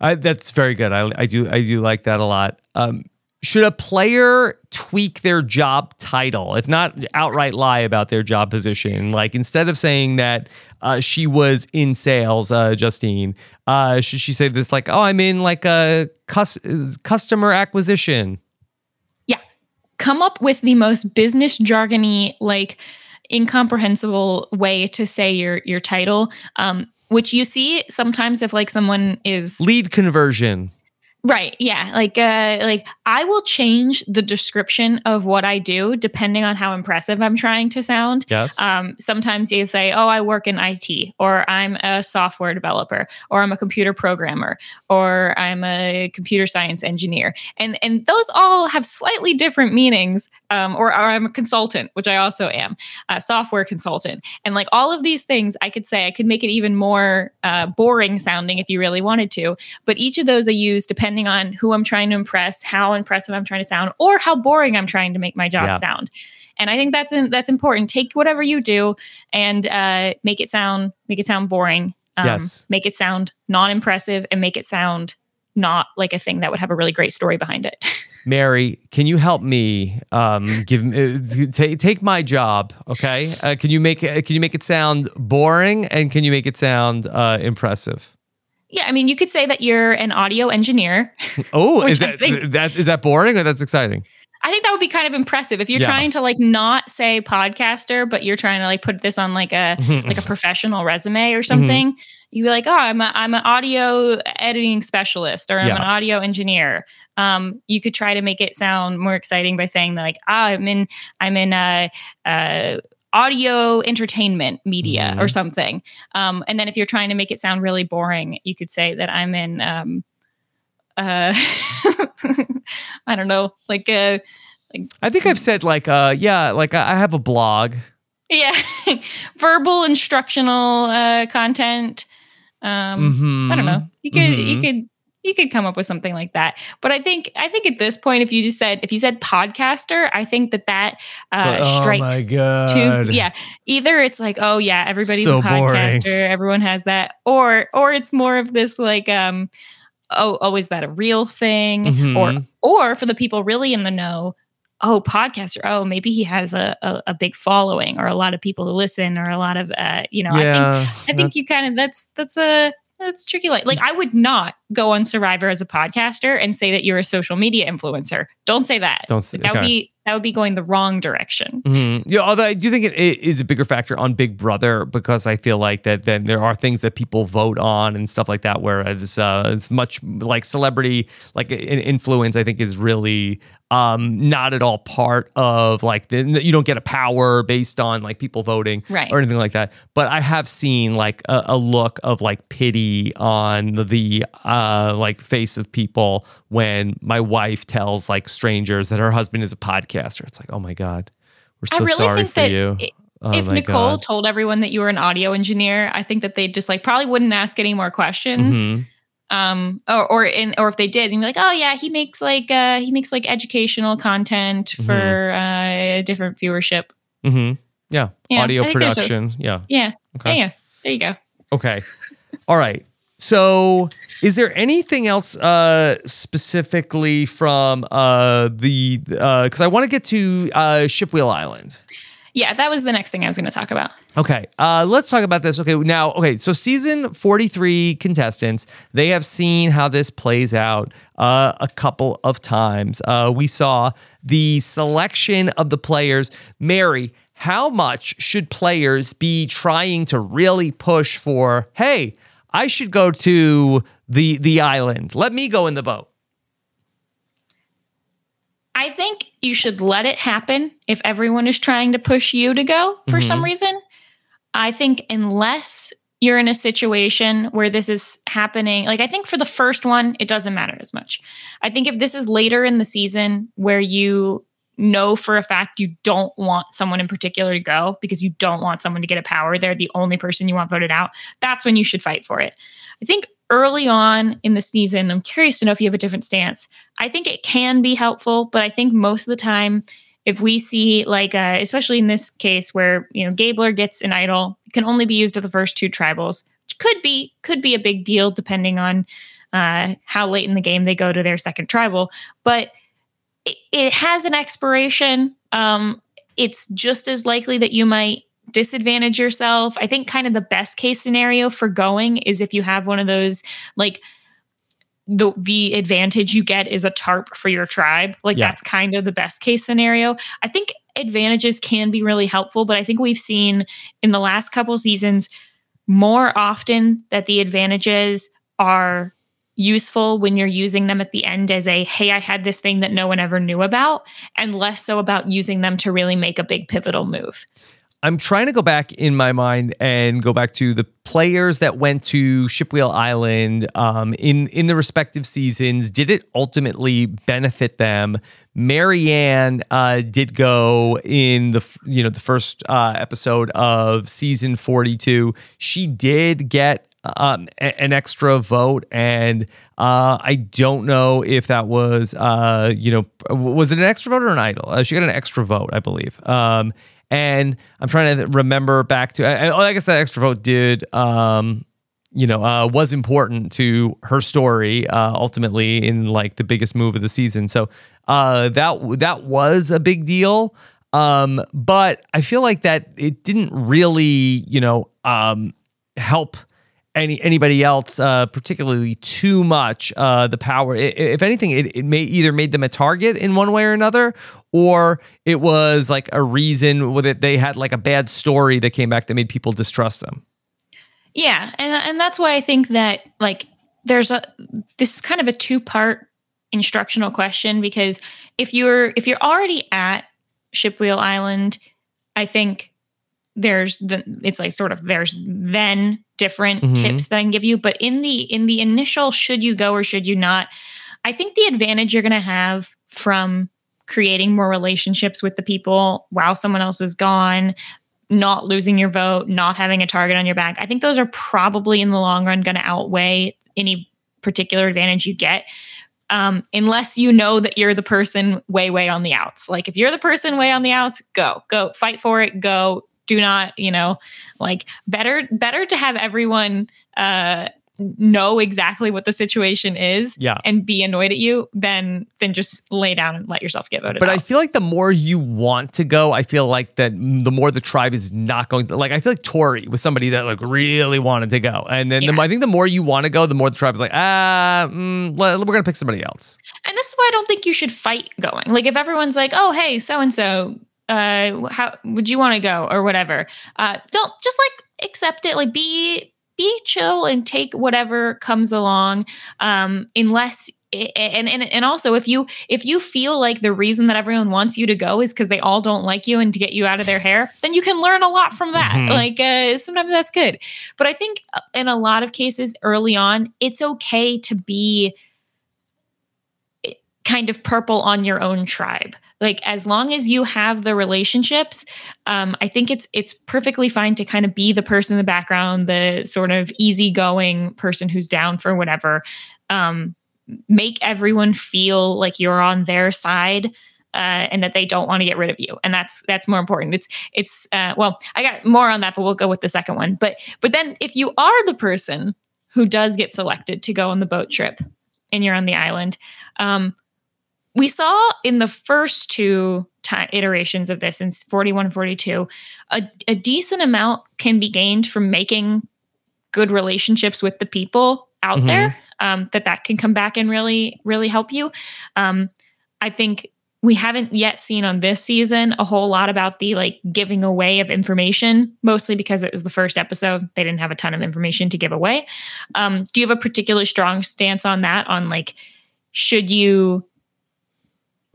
A: I, that's very good. I, I do I do like that a lot. Um, should a player tweak their job title, if not outright lie about their job position? Like instead of saying that uh, she was in sales, uh, Justine, uh, should she say this like, "Oh, I'm in like a cus- customer acquisition"?
B: Yeah, come up with the most business jargony, like incomprehensible way to say your your title. Um, which you see sometimes if like someone is
A: lead conversion
B: Right. Yeah. Like uh like I will change the description of what I do depending on how impressive I'm trying to sound.
A: Yes.
B: Um sometimes you say, "Oh, I work in IT," or "I'm a software developer," or "I'm a computer programmer," or "I'm a computer science engineer." And and those all have slightly different meanings. Um or, or I'm a consultant, which I also am, a software consultant. And like all of these things I could say I could make it even more uh, boring sounding if you really wanted to, but each of those I use depending depending on who I'm trying to impress, how impressive I'm trying to sound, or how boring I'm trying to make my job yeah. sound. And I think that's in, that's important. Take whatever you do and uh, make it sound make it sound boring.
A: Um, yes.
B: Make it sound non-impressive and make it sound not like a thing that would have a really great story behind it. (laughs)
A: Mary, can you help me um, give uh, take take my job? Okay, uh, can you make uh, can you make it sound boring and can you make it sound uh, impressive?
B: Yeah, I mean, you could say that you're an audio engineer. (laughs)
A: Oh, is that think, that is that boring or that's exciting?
B: I think that would be kind of impressive if you're yeah. trying to like not say podcaster, but you're trying to like put this on like a (laughs) like a professional resume or something. Mm-hmm. You'd be like, oh, I'm a, I'm an audio editing specialist or I'm yeah. an audio engineer. Um, you could try to make it sound more exciting by saying like, ah, I'm in I'm in a. Uh, uh, audio entertainment media mm-hmm. or something. Um, and then if you're trying to make it sound really boring, you could say that I'm in um, uh (laughs) I don't know, like uh like
A: I think I've said like uh yeah, like I have a blog.
B: yeah, (laughs) verbal instructional uh content. Um
A: Mhm.
B: I don't know. You could you
A: Mhm.
B: could you could come up with something like that. But I think I think at this point if you just said if you said podcaster, I think that that uh
A: oh
B: strikes
A: my god.
B: too yeah either it's like oh yeah everybody's
A: So
B: a
A: boring.
B: podcaster everyone has that or or it's more of this like um oh oh is that a real thing or
A: Mhm.
B: or for the people really in the know oh podcaster oh maybe he has a, a, a big following or a lot of people who listen or a lot of uh you know i think
A: yeah.
B: i think you kind of that's that's a that's tricky like like i would not go on survivor as a podcaster and say that you're a social media influencer don't say that
A: Don't say-
B: that would be that would be going the wrong direction
A: Mhm. Yeah, although I do think it i- a bigger factor on Big Brother because I feel like that then there are things that people vote on and stuff like that. Whereas uh, it's much like celebrity, like an influence, I think is really um, not at all part of like the, you don't get a power based on like people voting
B: Right.
A: or anything like that. But I have seen like a, a look of like pity on the uh, like face of people when my wife tells like strangers that her husband is a podcaster. It's like, oh my god, we're so
B: really
A: sorry for you.
B: i-
A: Oh
B: if Nicole
A: God.
B: told everyone that you were an audio engineer, I think that they just like probably wouldn't ask any more questions.
A: Mhm.
B: Um, or or in or if they did, they'd be like, oh yeah, he makes like uh he makes like educational content
A: Mm-hmm.
B: for uh different viewership.
A: Mm-hmm. Yeah.
B: Yeah,
A: Audio
B: there's a-
A: production. yeah.
B: Yeah,
A: Okay.
B: yeah, yeah. There you go.
A: Okay. All right. So, is there anything else uh, specifically from uh, the because I want to get to uh, Shipwheel Island.
B: Yeah, that was the next thing I was going to talk about.
A: Okay, uh, let's talk about this. Okay, now, okay, so season 43 contestants, they have seen how this plays out uh, a couple of times. Uh, we saw the selection of the players. Mary, how much should players be trying to really push for, hey, I should go to the the island. Let me go in the boat.
B: I think you should let it happen if everyone is trying to push you to go for some mm-hmm. reason. I think unless you're in a situation where this is happening, like I think for the first one, it doesn't matter as much. I think if this is later in the season where you know for a fact you don't want someone in particular to go because you don't want someone to get a power, they're the only person you want voted out, that's when you should fight for it. I think early on in the season, I'm curious to know if you have a different stance. I think it can be helpful, but I think most of the time, if we see like, uh, especially in this case where you know Gabler gets an idol, it can only be used at the first two tribals, which could be could be a big deal depending on uh, how late in the game they go to their second tribal, but it, it has an expiration. Um, it's just as likely that you might disadvantage yourself. I think kind of the best case scenario for going is if you have one of those like the the advantage you get is a tarp for your tribe. Like
A: Yeah.
B: that's kind of the best case scenario. I think advantages can be really helpful, but I think we've seen in the last couple seasons more often that the advantages are useful when you're using them at the end as a hey i had this thing that no one ever knew about and less so about using them to really make a big pivotal move
A: I'm trying to go back in my mind and go back to the players that went to Shipwheel Island um, in in the respective seasons. Did it ultimately benefit them? Maryanne uh, did go in the you know the first uh, episode of season 42. She did get um, an extra vote, and uh, I don't know if that was uh, you know was it an extra vote or an idol? Uh, she got an extra vote, I believe. Um, and I'm trying to remember back to. I, I guess that extra vote did, um, you know, uh, was important to her story uh, ultimately in like the biggest move of the season. So uh, that that was a big deal. Um, but I feel like that it didn't really, you know, um, help any anybody else, uh, particularly too much. Uh, the power, I- if anything, it, it may either made them a target in one way or another, or it was like a reason with it they had like a bad story that came back that made people distrust them.
B: Yeah, and and that's why I think that like there's a this is kind of a two part instructional question because if you're if you're already at Shipwheel Island, I think there's the it's like sort of there's then different
A: Mhm.
B: tips that I can give you, but in the in the initial should you go or should you not, I think the advantage you're going to have from creating more relationships with the people while someone else is gone, not losing your vote, not having a target on your back. I think those are probably in the long run going to outweigh any particular advantage you get. Um, unless you know that you're the person way, way on the outs. Like if you're the person way on the outs, go, go, fight for it, go. Do not, you know, like better, better to have everyone uh know exactly what the situation is
A: yeah.
B: and be annoyed at you than than just lay down and let yourself get voted
A: but
B: out.
A: i feel like the more you want to go i feel like that the more the tribe is not going to like i feel like tori was somebody that like really wanted to go and then yeah. the, i think the more you want to go the more the tribe is like ah mm, we're gonna pick somebody else
B: and this is why i don't think you should fight going like if everyone's like oh hey so and so uh how would you want to go or whatever. Uh don't just like accept it like be be chill and take whatever comes along um, unless and, and and also if you if you feel like the reason that everyone wants you to go is because they all don't like you and to get you out of their hair then you can learn a lot from that. Mm-hmm. like uh, sometimes that's good. But i think uh, in a lot of cases early on it's okay to be eh, kind of purple on your own tribe like as long as you have the relationships um, i think it's it's perfectly fine to kind of be the person in the background the sort of easygoing person who's down for whatever. Um, make everyone feel like you're on their side uh, and that they don't want to get rid of you. And that's that's more important. It's it's uh, well i got more on that but we'll go with the second one. But but then if you are the person who does get selected to go on the boat trip and you're on the island um, we saw in the first two t- iterations of this in 41 and 42 a, a decent amount can be gained from making good relationships with the people out mm-hmm. there um, that that can come back and really really help you. Um, i think we haven't yet seen on this season a whole lot about the like giving away of information mostly because it was the first episode. They didn't have a ton of information to give away. Um, do you have a particularly strong stance on that on like should you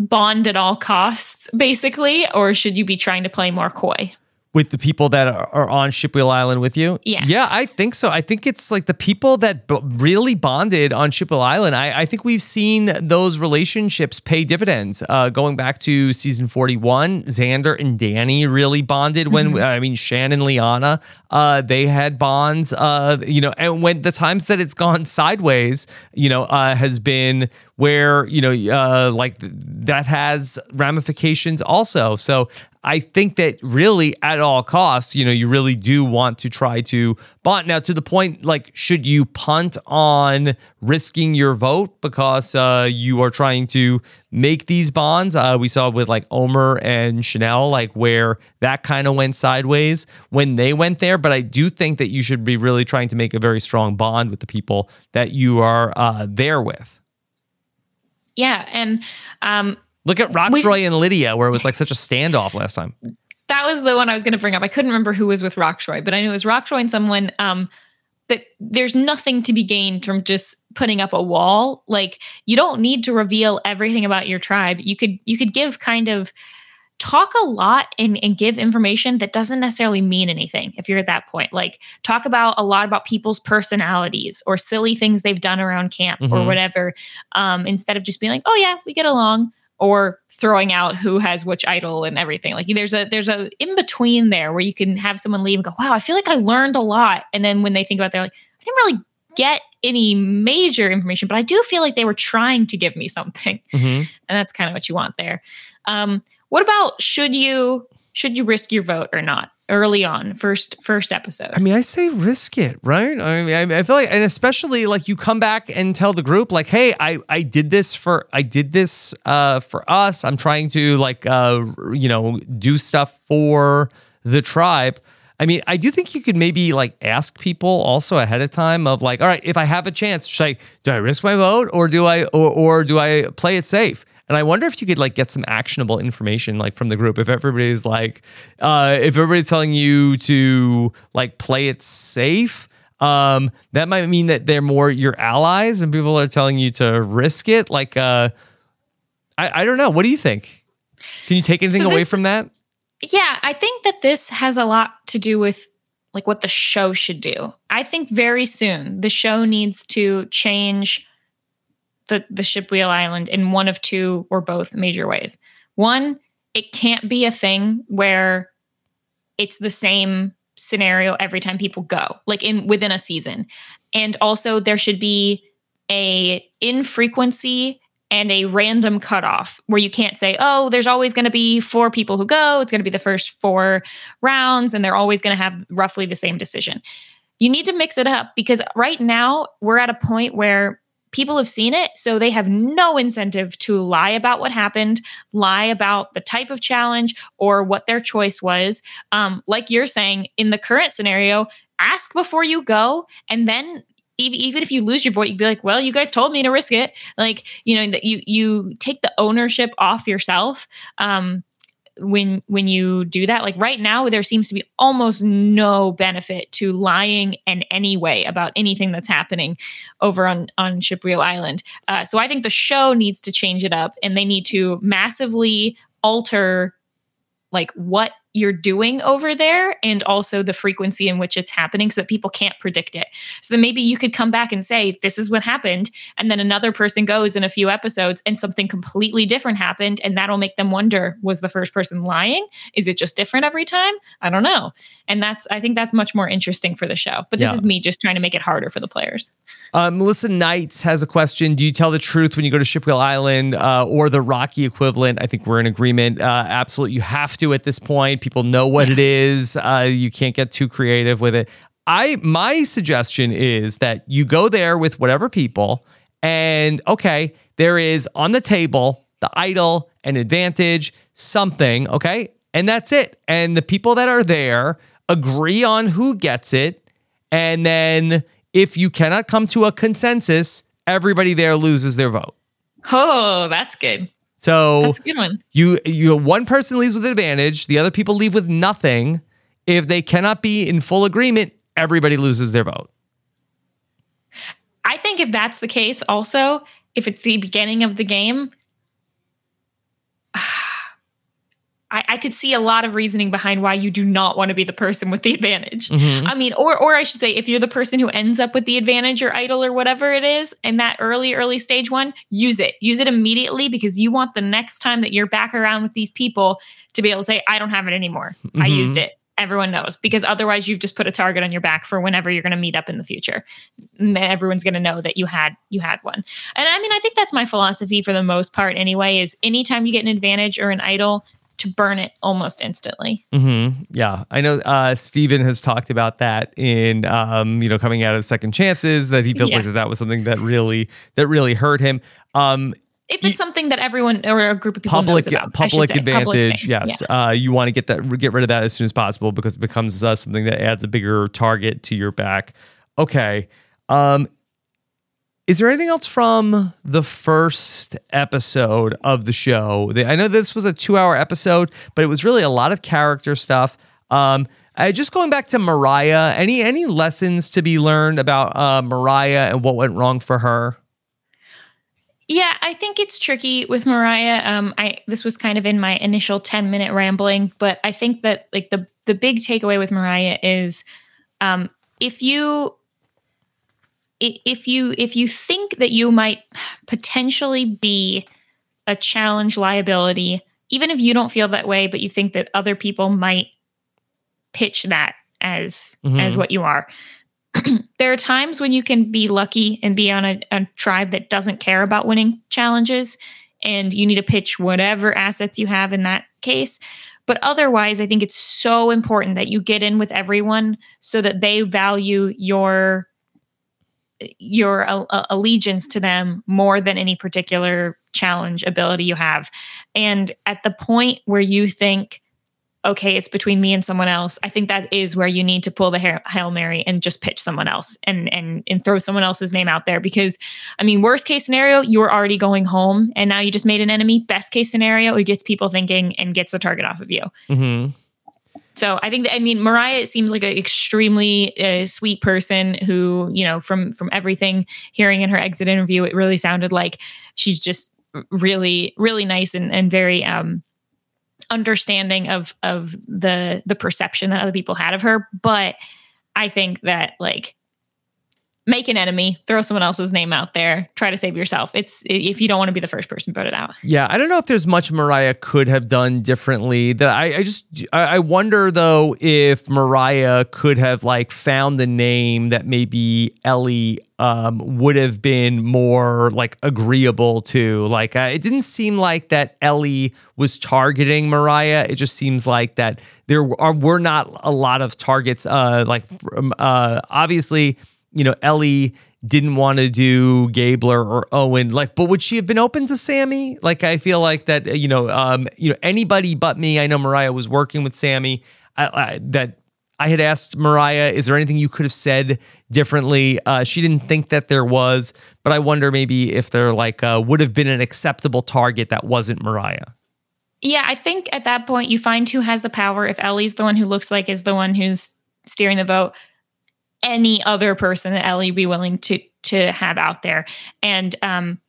B: bond at all costs, basically, or should you be trying to play more coy?
A: with the people that are on Shipwheel Island with you?
B: Yeah.
A: Yeah, I think so. I think it's like the people that b- really bonded on Shipwheel Island. I, I, think we've seen those relationships pay dividends. Uh, going back to season 41, Xander and Danny really bonded when, mm-hmm. I mean, Shannon and Liana, uh, they had bonds, uh, you know, and when the times that it's gone sideways, you know, uh, has been where you know uh, like that has ramifications also. So i think that really at all costs you know you really do want to try to bond. Now to the point like should you punt on risking your vote because uh, you are trying to make these bonds? Uh, we saw with like omar and chanelle like where that kind of went sideways when they went there. But i do think that you should be really trying to make a very strong bond with the people that you are uh, there with
B: yeah, and um,
A: look at Rocksroy and Lydia, where it was like such a standoff last time.
B: That was the one I was going to bring up. I couldn't remember who was with Rocksroy, but I knew it was Rocksroy and someone. Um, that there's nothing to be gained from just putting up a wall. Like you don't need to reveal everything about your tribe. You could you could give kind of talk a lot and, and give information that doesn't necessarily mean anything if you're at that point. Like talk about a lot about people's personalities or silly things they've done around camp mm-hmm. or whatever, um, instead of just being like, oh yeah, we get along or throwing out who has which idol and everything. Like there's a there's a in between there where you can have someone leave and go, wow, I feel like I learned a lot. And then when they think about it, they're like, I didn't really get any major information, but I do feel like they were trying to give me something. Mm-hmm. And that's kind of what you want there. Um, what about should you should you risk your vote or not early on first first episode?
A: I mean, I say risk it, right? I mean, I feel like, and especially like you come back and tell the group, like, hey, I I did this for I did this uh, for us. I'm trying to like uh, you know do stuff for the tribe. I mean, I do think you could maybe like ask people also ahead of time of like, all right, if I have a chance, should I do I risk my vote or do I or, or do I play it safe? And I wonder if you could like get some actionable information like from the group. If everybody's like, uh, if everybody's telling you to like play it safe, um, that might mean that they're more your allies, and people are telling you to risk it. Like, uh, I, I don't know. What do you think? Can you take anything so this, away from that?
B: Yeah, I think that this has a lot to do with like what the show should do. I think very soon the show needs to change the the ship wheel island in one of two or both major ways. One, it can't be a thing where it's the same scenario every time people go, like in within a season. And also there should be a infrequency and a random cutoff where you can't say, oh, there's always going to be four people who go. It's going to be the first four rounds, and they're always going to have roughly the same decision. You need to mix it up because right now we're at a point where people have seen it, so they have no incentive to lie about what happened, lie about the type of challenge or what their choice was. Um, like you're saying, in the current scenario, ask before you go and then even, if you lose your vote, you'd be like, well, you guys told me to risk it. Like, you know, that you you take the ownership off yourself. Um, when when you do that like right now there seems to be almost no benefit to lying in any way about anything that's happening over on on shipwheel island. Uh, so i think the show needs to change it up and they need to massively alter like what you're doing over there and also the frequency in which it's happening so that people can't predict it. So then maybe you could come back and say, This is what happened. And then another person goes in a few episodes and something completely different happened. And that'll make them wonder, Was the first person lying? Is it just different every time? I don't know. And that's, I think that's much more interesting for the show. But this yeah. is me just trying to make it harder for the players.
A: Uh, Melissa Knights has a question. Do you tell the truth when you go to Shipwheel Island uh, or the Rocky equivalent? I think we're in agreement. Uh, absolutely. You have to at this point People know what yeah. it is. Uh, you can't get too creative with it. I my suggestion is that you go there with whatever people, and okay, there is on the table the idol, an advantage, something. Okay, and that's it. And the people that are there agree on who gets it, and then if you cannot come to a consensus, everybody there loses their vote.
B: Oh, that's good.
A: So
B: that's a good one.
A: You you one person leaves with advantage, the other people leave with nothing. If they cannot be in full agreement, everybody loses their vote.
B: I think if that's the case, also, if it's the beginning of the game, (sighs) I, I, could see a lot of reasoning behind why you do not want to be the person with the advantage. Mm-hmm. I mean, or or I should say, if you're the person who ends up with the advantage or idol or whatever it is in that early, early stage one, use it. Use it immediately because you want the next time that you're back around with these people to be able to say, I don't have it anymore. Mm-hmm. I used it. Everyone knows because otherwise you've just put a target on your back for whenever you're going to meet up in the future. Everyone's going to know that you had you had one. And I mean, I think that's my philosophy for the most part anyway is anytime you get an advantage or an idol, to burn it almost instantly.
A: Mm-hmm. Yeah, I know. Uh, Steven has talked about that in, um, you know, coming out of second chances that he feels yeah. like that, that was something that really that really hurt him. Um,
B: if it's something that everyone or a group of people
A: public
B: about,
A: public advantage, public yes, yeah. uh, you want to get that get rid of that as soon as possible because it becomes uh, something that adds a bigger target to your back. Okay. Um, is there anything else from the first episode of the show? I know this was a two hour episode, but it was really a lot of character stuff. Um, just going back to Mariah, any any lessons to be learned about uh, Mariah and what went wrong for her?
B: Yeah, I think it's tricky with Mariah. Um, I this was kind of in my initial ten minute rambling, but I think that like the the big takeaway with Mariah is um, if you if you if you think that you might potentially be a challenge liability even if you don't feel that way but you think that other people might pitch that as mm-hmm. as what you are (clears throat) there are times when you can be lucky and be on a, a tribe that doesn't care about winning challenges and you need to pitch whatever assets you have in that case but otherwise i think it's so important that you get in with everyone so that they value your your allegiance to them more than any particular challenge ability you have. And at the point where you think, okay, it's between me and someone else, I think that is where you need to pull the Hail Mary and just pitch someone else and, and, and throw someone else's name out there. Because, I mean, worst case scenario, you were already going home and now you just made an enemy. Best case scenario, it gets people thinking and gets the target off of you. Mm-hmm. So I think that, I mean Mariah seems like an extremely uh, sweet person who you know from from everything hearing in her exit interview it really sounded like she's just really really nice and and very um understanding of of the the perception that other people had of her. But I think that like make an enemy, throw someone else's name out there, try to save yourself. It's if you don't want to be the first person voted out.
A: Yeah, I don't know if there's much Mariah could have done differently. That I, I just I wonder though if Mariah could have like found the name that maybe Elie um, would have been more like agreeable to. Like uh, it didn't seem like that Elie was targeting Mariah. It just seems like that there are were not a lot of targets. Uh, like uh, obviously you know, Elie didn't want to do Gabler or Owen, like, but would she have been open to Sami? Like, I feel like that, you know, um, you know, anybody but me. I know Mariah was working with Sami. I, I, that I had asked Mariah, is there anything you could have said differently? Uh, she didn't think that there was, but I wonder maybe if there like uh, would have been an acceptable target that wasn't Mariah.
B: Yeah, I think at that point you find who has the power. If Elie's the one who looks like is the one who's steering the vote, any other person that Elie be willing to to have out there. And um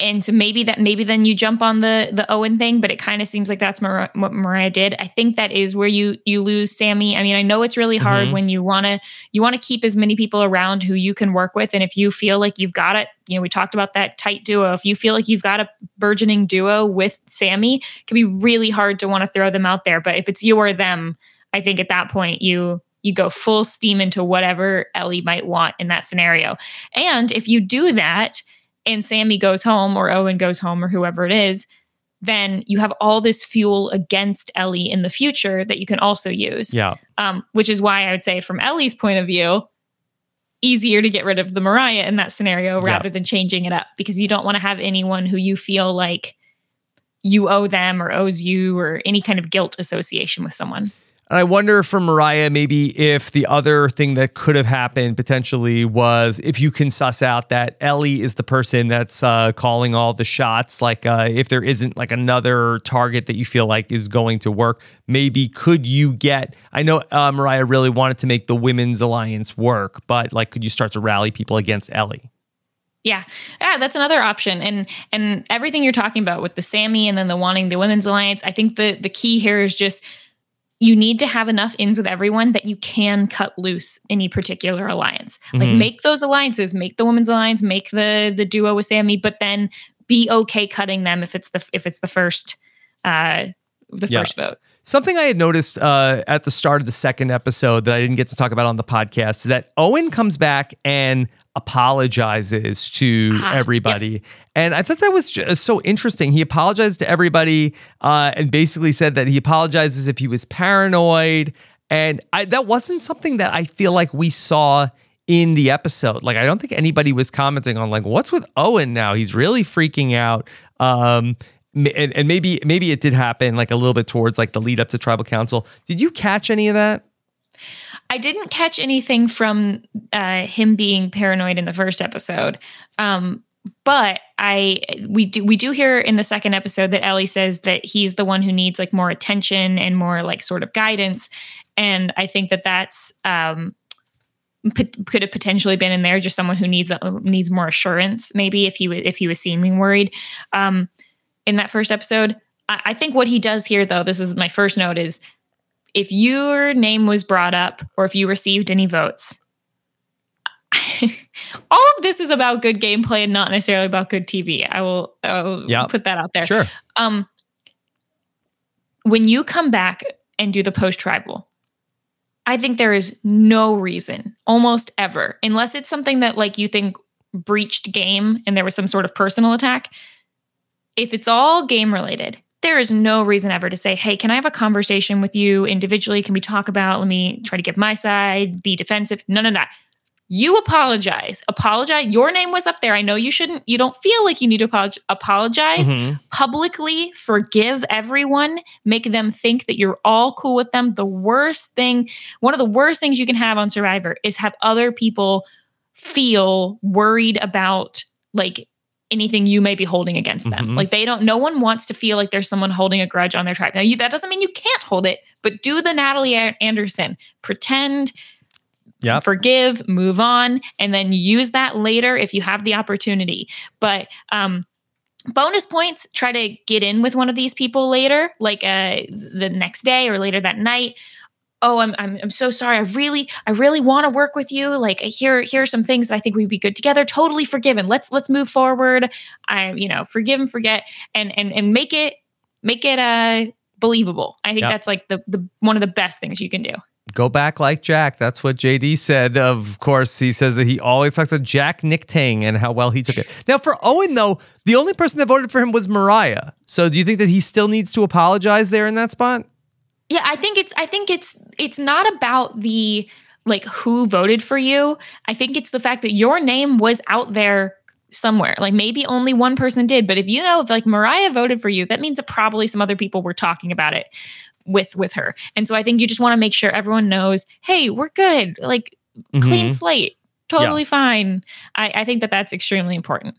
B: and so maybe that maybe then you jump on the the Owen thing, but it kind of seems like that's Mar- what Mariah did. I think that is where you you lose Sami. I mean, I know it's really hard mm-hmm. when you want to you want to keep as many people around who you can work with, and if you feel like you've got it, you know, we talked about that tight duo. If you feel like you've got a burgeoning duo with Sami, it can be really hard to want to throw them out there. But if it's you or them, I think at that point you you go full steam into whatever Elie might want in that scenario. And if you do that and Sami goes home or Owen goes home or whoever it is, then you have all this fuel against Elie in the future that you can also use.
A: Yeah.
B: Um, which is why I would say, from Elie's point of view, easier to get rid of the Mariah in that scenario rather yeah. than changing it up because you don't want to have anyone who you feel like you owe them or owes you or any kind of guilt association with someone.
A: And I wonder for Mariah, maybe if the other thing that could have happened potentially was if you can suss out that Elie is the person that's uh, calling all the shots, like uh, if there isn't like another target that you feel like is going to work, maybe could you get? I know uh, Mariah really wanted to make the women's alliance work, but like, could you start to rally people against Elie?
B: Yeah. Yeah, that's another option. And and everything you're talking about with the Sami and then the wanting the women's alliance, I think the the key here is just you need to have enough ins with everyone that you can cut loose any particular alliance. Mm-hmm. Like make those alliances, make the women's alliance, make the the duo with Sami, but then be okay cutting them if it's the if it's the first uh the yeah. first vote.
A: Something I had noticed uh, at the start of the second episode that I didn't get to talk about on the podcast is that Owen comes back and apologizes to uh-huh. everybody. Yep. And I thought that was so interesting. He apologized to everybody uh, and basically said that he apologizes if he was paranoid. And I, that wasn't something that I feel like we saw in the episode. Like, I don't think anybody was commenting on, like, what's with Owen now? He's really freaking out. Um, and, and maybe maybe it did happen like a little bit towards like the lead up to tribal council. Did you catch any of that?
B: I didn't catch anything from uh, him being paranoid in the first episode. Um, but I we do we do hear in the second episode that Elie says that he's the one who needs like more attention and more like sort of guidance, and I think that that's um, could have potentially been in there just someone who needs uh, needs more assurance maybe if he was if he was seeming worried um, in that first episode. I, I think what he does here though, this is my first note is if your name was brought up or if you received any votes, (laughs) all of this is about good gameplay and not necessarily about good TV. I will, I will yep. put that out there.
A: Sure.
B: Um, when you come back and do the post tribal, I think there is no reason, almost ever, unless it's something that like you think breached game and there was some sort of personal attack. If it's all game related, there is no reason ever to say, hey, can I have a conversation with you individually? Can we talk about, let me try to give my side, be defensive? None of that. You apologize. Apologize. Your name was up there. I know you shouldn't, you don't feel like you need to apologize. Mm-hmm. Publicly forgive everyone, make them think that you're all cool with them. The worst thing, one of the worst things you can have on Survivor is have other people feel worried about like anything you may be holding against them. Mm-hmm. Like they don't, no one wants to feel like there's someone holding a grudge on their tribe. Now, you, that doesn't mean you can't hold it, but do the Natalie Anderson, pretend, yep. forgive, move on, and then use that later if you have the opportunity. But, um, bonus points try to get in with one of these people later like uh the next day or later that night oh I'm, I'm i'm so sorry i really i really want to work with you like here here are some things that i think we'd be good together totally forgiven let's let's move forward I'm you know forgive and forget and and and make it make it uh believable i think yep. that's like the the one of the best things you can do
A: go back like Jack. That's what JD said. Of course, he says that he always talks about Jack Nick Tang and how well he took it. Now, for Owen, though, the only person that voted for him was Mariah. So do you think that he still needs to apologize there in that spot?
B: Yeah, I think it's I think it's it's not about the like who voted for you. I think it's the fact that your name was out there somewhere. Like maybe only one person did, but if you know if like Mariah voted for you, that means that probably some other people were talking about it with with her. And so I think you just want to make sure everyone knows, hey, we're good. Like mm-hmm. clean slate, totally yeah. fine. I, I think that that's extremely important.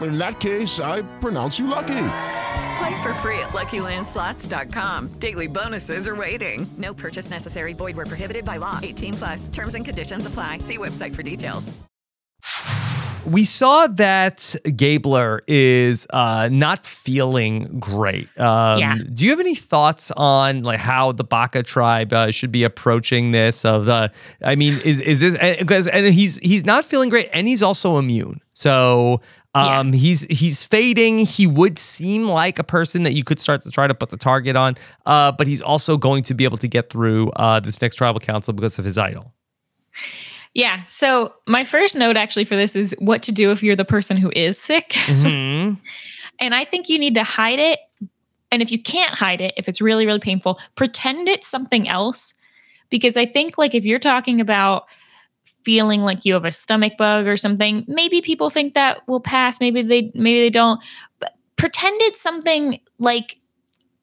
C: In that case, I pronounce you lucky.
D: Play for free at LuckyLandSlots.com. Daily bonuses are waiting. No purchase necessary. Void where prohibited by law. 18 plus. Terms and conditions apply. See website for details.
A: We saw that Gabler is uh, not feeling great. Um, yeah. Do you have any thoughts on like how the Baka tribe uh, should be approaching this? Of the, I mean, is is this because and he's he's not feeling great, and he's also immune. So um, yeah. he's he's fading. He would seem like a person that you could start to try to put the target on, uh, but he's also going to be able to get through uh, this next tribal council because of his idol.
B: Yeah. So my first note actually for this is what to do if you're the person who is sick. Mm-hmm. (laughs) and I think you need to hide it. And if you can't hide it, if it's really, really painful, pretend it's something else. Because I think, like, if you're talking about feeling like you have a stomach bug or something, maybe people think that will pass. Maybe they maybe they don't. But pretend it's something like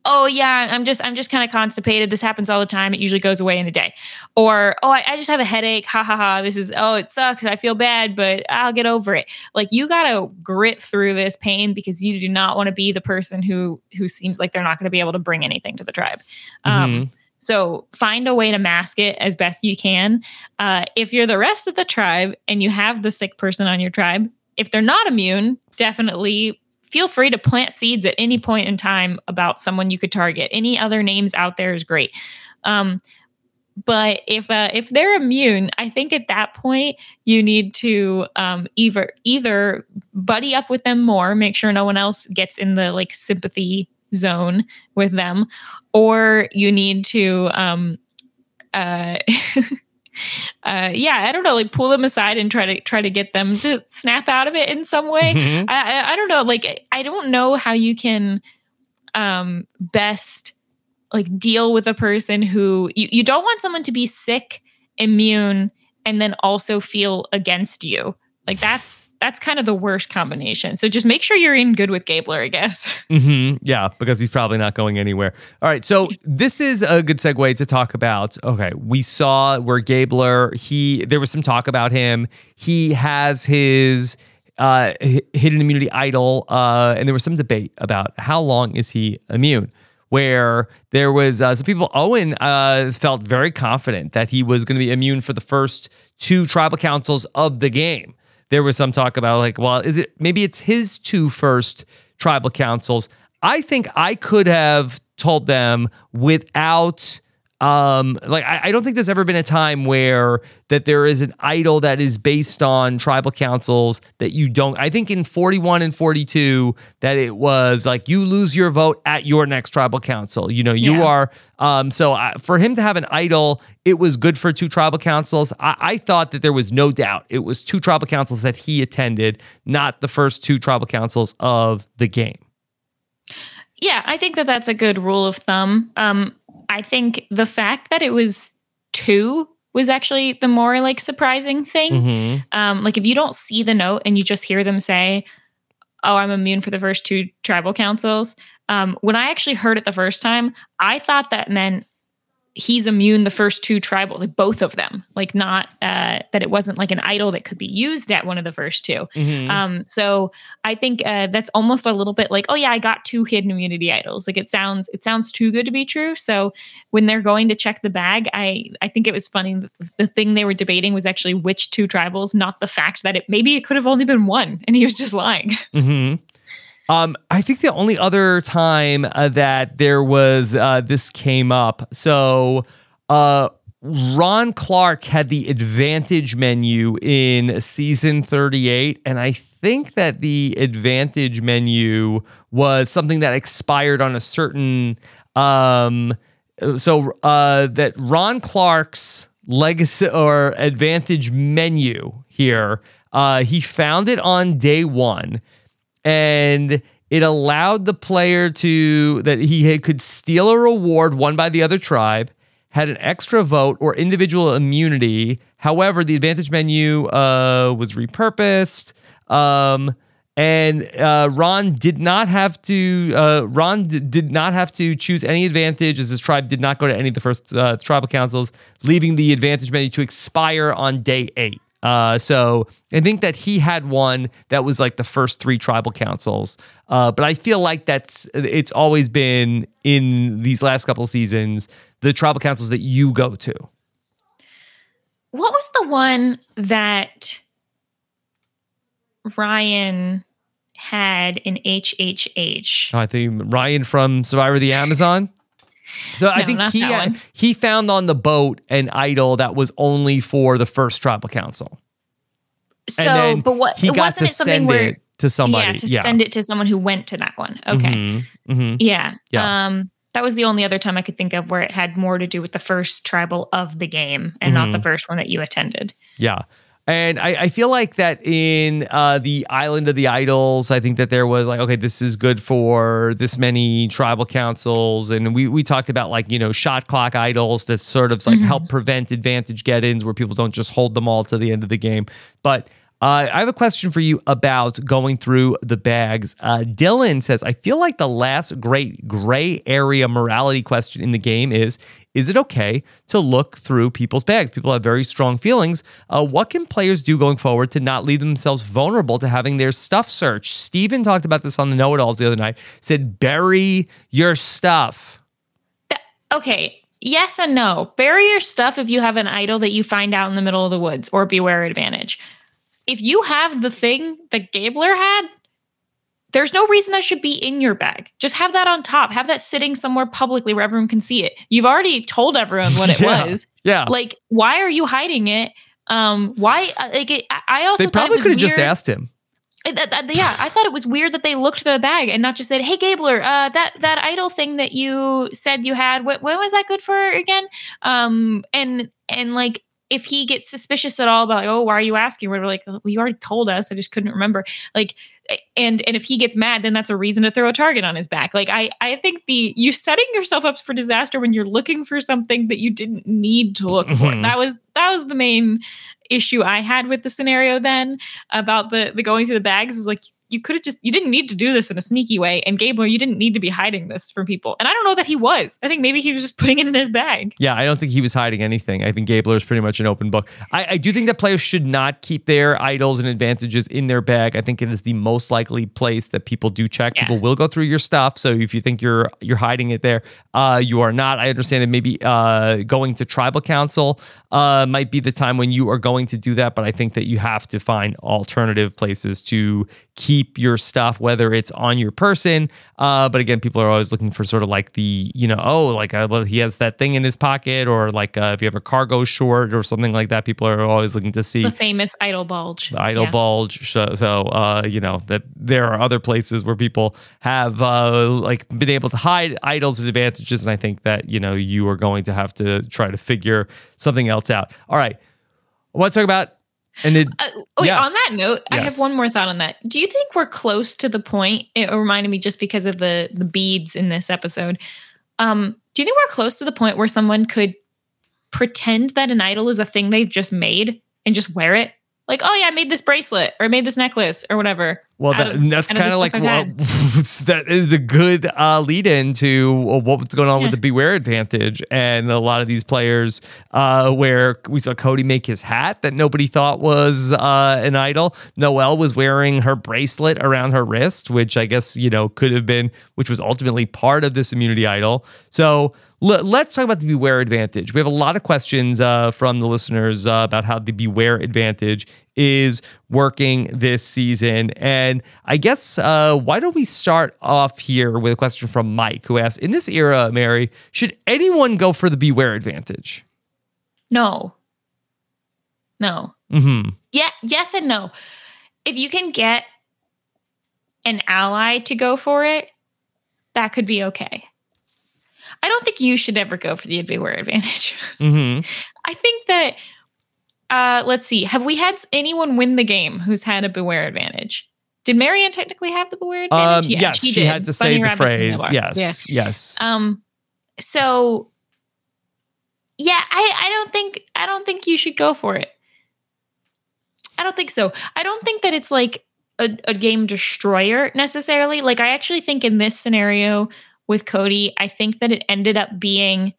B: oh yeah i'm just i'm just kind of constipated this happens all the time it usually goes away in a day or oh I, I, just have a headache ha ha ha this is oh it sucks i feel bad but i'll get over it like you gotta grit through this pain because you do not want to be the person who who seems like they're not going to be able to bring anything to the tribe um, mm-hmm. So find a way to mask it as best you can. Uh, if you're the rest of the tribe and you have the sick person on your tribe, if they're not immune, definitely feel free to plant seeds at any point in time about someone you could target. Any other names out there is great. Um, but if uh, if they're immune, I think at that point you need to um, either either buddy up with them more, make sure no one else gets in the like sympathy zone with them, or you need to um uh (laughs) uh yeah i don't know like pull them aside and try to try to get them to snap out of it in some way mm-hmm. I, I, I don't know like i don't know how you can um best like deal with a person who you, you don't want someone to be sick immune and then also feel against you Like that's that's kind of the worst combination. So just make sure you're in good with Gabler, I guess. (laughs)
A: Mm-hmm. Yeah, because he's probably not going anywhere. All right, so this is a good segue to talk about. Okay, we saw where Gabler. He there was some talk about him. He has his uh, hidden immunity idol, uh, and there was some debate about how long is he immune. Where there was uh, some people, Owen uh, felt very confident that he was going to be immune for the first two tribal councils of the game there was some talk about like, well, is it maybe it's his two first tribal councils? I think I could have told them without um like I, I, don't think there's ever been a time where that there is an idol that is based on tribal councils that you don't i think in 41 and 42 that it was like you lose your vote at your next tribal council you know you yeah. are um so I, for him to have an idol it was good for two tribal councils I, I thought that there was no doubt it was two tribal councils that he attended not the first two tribal councils of the game
B: yeah, I think that that's a good rule of thumb. Um, I think the fact that it was two was actually the more like surprising thing. Mm-hmm. Um, like if you don't see the note and you just hear them say, "Oh, I'm immune for the first two tribal councils," um, when I actually heard it the first time, I thought that meant he's immune the first two tribal like both of them like not uh that it wasn't like an idol that could be used at one of the first 2 mm-hmm. um so i think uh that's almost a little bit like oh yeah i got two hidden immunity idols like it sounds it sounds too good to be true so when they're going to check the bag i i think it was funny the thing they were debating was actually which two tribals not the fact that it maybe it could have only been one and he was just lying
A: mm-hmm. Um, I think the only other time uh, that there was uh, this came up, so uh, Ron Clark had the advantage menu in season 38, and I think that the advantage menu was something that expired on a certain. Um, so uh, that Ron Clark's legacy or advantage menu here, uh, he found it on day one and it allowed the player to that he could steal a reward won by the other tribe, had an extra vote or individual immunity. However, the advantage menu uh, was repurposed. Um, and uh, Ron did not have to. Uh, Ron d- did not have to choose any advantage, as his tribe did not go to any of the first uh, tribal councils, leaving the advantage menu to expire on day eight. Uh, so I think that he had one that was like the first three tribal councils. Uh, but I feel like that's it's always been in these last couple of seasons the tribal councils that you go to.
B: What was the one that Ryan had in HHH?
A: Oh, I think Ryan from Survivor of the Amazon. So I think he he found on the boat an idol that was only for the first tribal council.
B: So, but what
A: he got to send where, it to somebody.
B: Yeah, to yeah. send it to someone who went to that one. Okay. Mm-hmm, mm-hmm. Yeah. Yeah. Um, that was the only other time I could think of where it had more to do with the first tribal of the game and mm-hmm. not the first one that you attended.
A: Yeah. And I, I, feel like that in uh, the Island of the Idols, I think that there was like, okay, this is good for this many tribal councils. And we, we talked about like, you know, shot clock idols that sort of like mm-hmm. help prevent advantage get ins where people don't just hold them all to the end of the game. But uh, I have a question for you about going through the bags. Uh, Dylan says, I feel like the last great gray area morality question in the game is Is it okay to look through people's bags? People have very strong feelings. Uh, what can players do going forward to not leave themselves vulnerable to having their stuff searched? Stephen talked about this on the Know It Alls the other night, said, Bury your stuff.
B: Okay, yes and no. Bury your stuff if you have an idol that you find out in the middle of the woods or beware advantage if you have the thing that Gabler had, there's no reason that should be in your bag. Just have that on top. Have that sitting somewhere publicly where everyone can see it. You've already told everyone what it (laughs)
A: yeah,
B: was.
A: Yeah.
B: Like, why are you hiding it? Um, why? Uh, like, it, I also
A: they probably could have just asked him.
B: It, uh, yeah, I thought it was weird that they looked the bag and not just said, "Hey, Gabler, uh, that that idol thing that you said you had, when, when was that good for again?" Um, and and like if he gets suspicious at all about like, oh, why are you asking? We're like, well, you already told us. I just couldn't remember. Like, and and if he gets mad, then that's a reason to throw a target on his back. Like, I I think the you setting yourself up for disaster when you're looking for something that you didn't need to look for. Mm-hmm. That was that was the main issue I had with the scenario then about the the going through the bags was like you could have just you didn't need to do this in a sneaky way and gabler you didn't need to be hiding this from people and i don't know that he was i think maybe he was just (laughs) putting it in his bag
A: Yeah, I don't think he was hiding anything. I think Gabler is pretty much an open book. I, I do think that players should not keep their idols and advantages in their bag. I think it is the most likely place that people do check.
B: Yeah.
A: People will go through your stuff. So if you think you're you're hiding it there, uh, you are not. I understand it. Maybe uh, going to tribal council uh, might be the time when you are going to do that. But I think that you have to find alternative places to keep your stuff, whether it's on your person. Uh, but again, people are always looking for sort of like the, you know, oh, like uh, well, he has that thing in his pocket, or like uh, if you have a cargo short or something like that, people are always looking to see
B: the famous idol bulge
A: the idle
B: Yeah.
A: bulge. So, so uh, you know that there are other places where people have uh, like been able to hide idols and advantages, and I think that you know you are going to have to try to figure something else out. All right, I want to talk about and it.
B: Uh, wait,
A: yes.
B: on that note, I have one more thought on that. Do you think we're close to the point? It reminded me just because of the the beads in this episode. Um, do you think we're close to the point where someone could pretend that an idol is a thing they've just made and just wear it? Like, oh yeah, I made this bracelet or I made this necklace or whatever.
A: Well, that,
B: of-
A: that's kind of like well, (laughs) that is a good uh, lead into what's going on with the Beware advantage and a lot of these players uh, where we saw Cody make his hat that nobody thought was uh, an idol. Noelle was wearing her bracelet around her wrist, which I guess you know could have been, which was ultimately part of this immunity idol. So. Let's talk about the Beware Advantage. We have a lot of questions uh, from the listeners uh, about how the Beware Advantage is working this season. And I guess, uh, why don't we start off here with a question from Mike, who asks In this era, Mary, should anyone go for the Beware Advantage?
B: No. No.
A: Mm-hmm.
B: Yeah, yes and no. If you can get an ally to go for it, that could be okay. I don't think you should ever go for the beware advantage. (laughs)
A: Mm-hmm.
B: I think that uh let's see. Have we had anyone win the game who's had a beware advantage? Did Maryanne technically have the beware advantage?
A: Um, yes, she, had to say the phrase. Yes,
B: Yeah.
A: yes.
B: Um so yeah, I I don't think I don't think you should go for it. I don't think so. I don't think that it's like a, a game destroyer necessarily. Like I actually think in this scenario with Cody, I think that it ended up being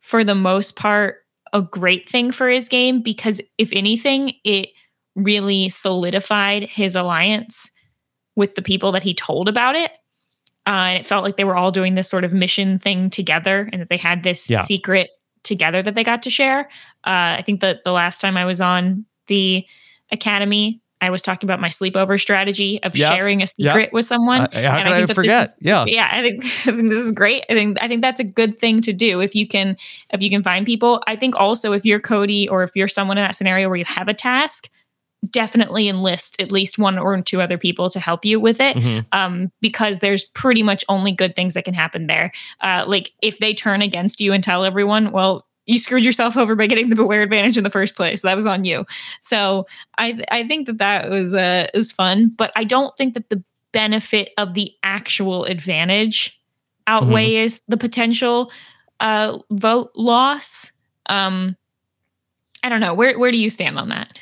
B: for the most part a great thing for his game because if anything, it really solidified his alliance with the people that he told about it. Uh, and it felt like they were all doing this sort of mission thing together and that they had this
A: Yeah.
B: secret together that they got to share. Uh, I think that the last time I was on the academy, I was talking about my sleepover strategy of
A: Yep.
B: sharing a
A: Yep.
B: secret with someone.
A: Uh,
B: And
A: I
B: think this
A: forget?
B: is-
A: Yeah.
B: yeah. I think, (laughs) I think this is great. I think I think that's a good thing to do if you can if you can find people. I think also if you're Cody or if you're someone in that scenario where you have a task, definitely enlist at least one or two other people to help you with it
A: Mhm.
B: um, because there's pretty much only good things that can happen there. Uh, like if they turn against you and tell everyone, well, you screwed yourself over by getting the beware advantage in the first place. That was on you. So I I think that that was uh was fun, but I don't think that the benefit of the actual advantage outweighs the potential uh vote loss. Um, I don't know. Where where do you stand on that?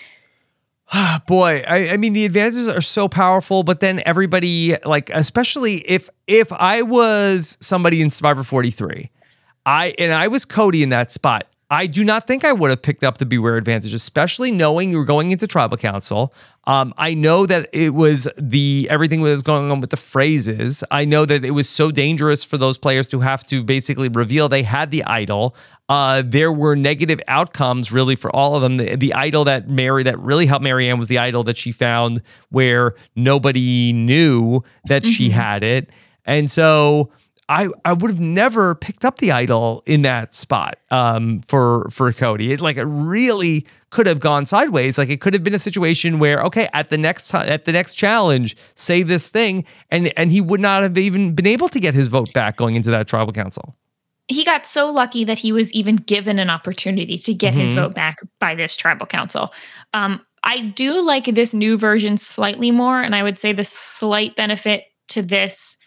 B: (sighs)
A: boy I, I mean the advantages are so powerful but then everybody like especially if if i was somebody in survivor 43 i and i was cody in that spot. I do not think i would have picked up the beware advantage especially knowing you were going into tribal council. Um, i know that it was the everything that was going on with the phrases. I know that it was so dangerous for those players to have to basically reveal they had the idol. Uh, there were negative outcomes really for all of them. The, the idol that Mary that really helped Maryanne was the idol that she found where nobody knew that she had it, and so I I would have never picked up the idol in that spot um, for for Cody. It like it really could have gone sideways. Like it could have been a situation where okay, at the next at the next challenge, say this thing, and and he would not have even been able to get his vote back going into that tribal council.
B: he got so lucky that he was even given an opportunity to get his
A: Mhm.
B: vote back by this tribal council. Um, I do like this new version slightly more, and I would say the slight benefit to this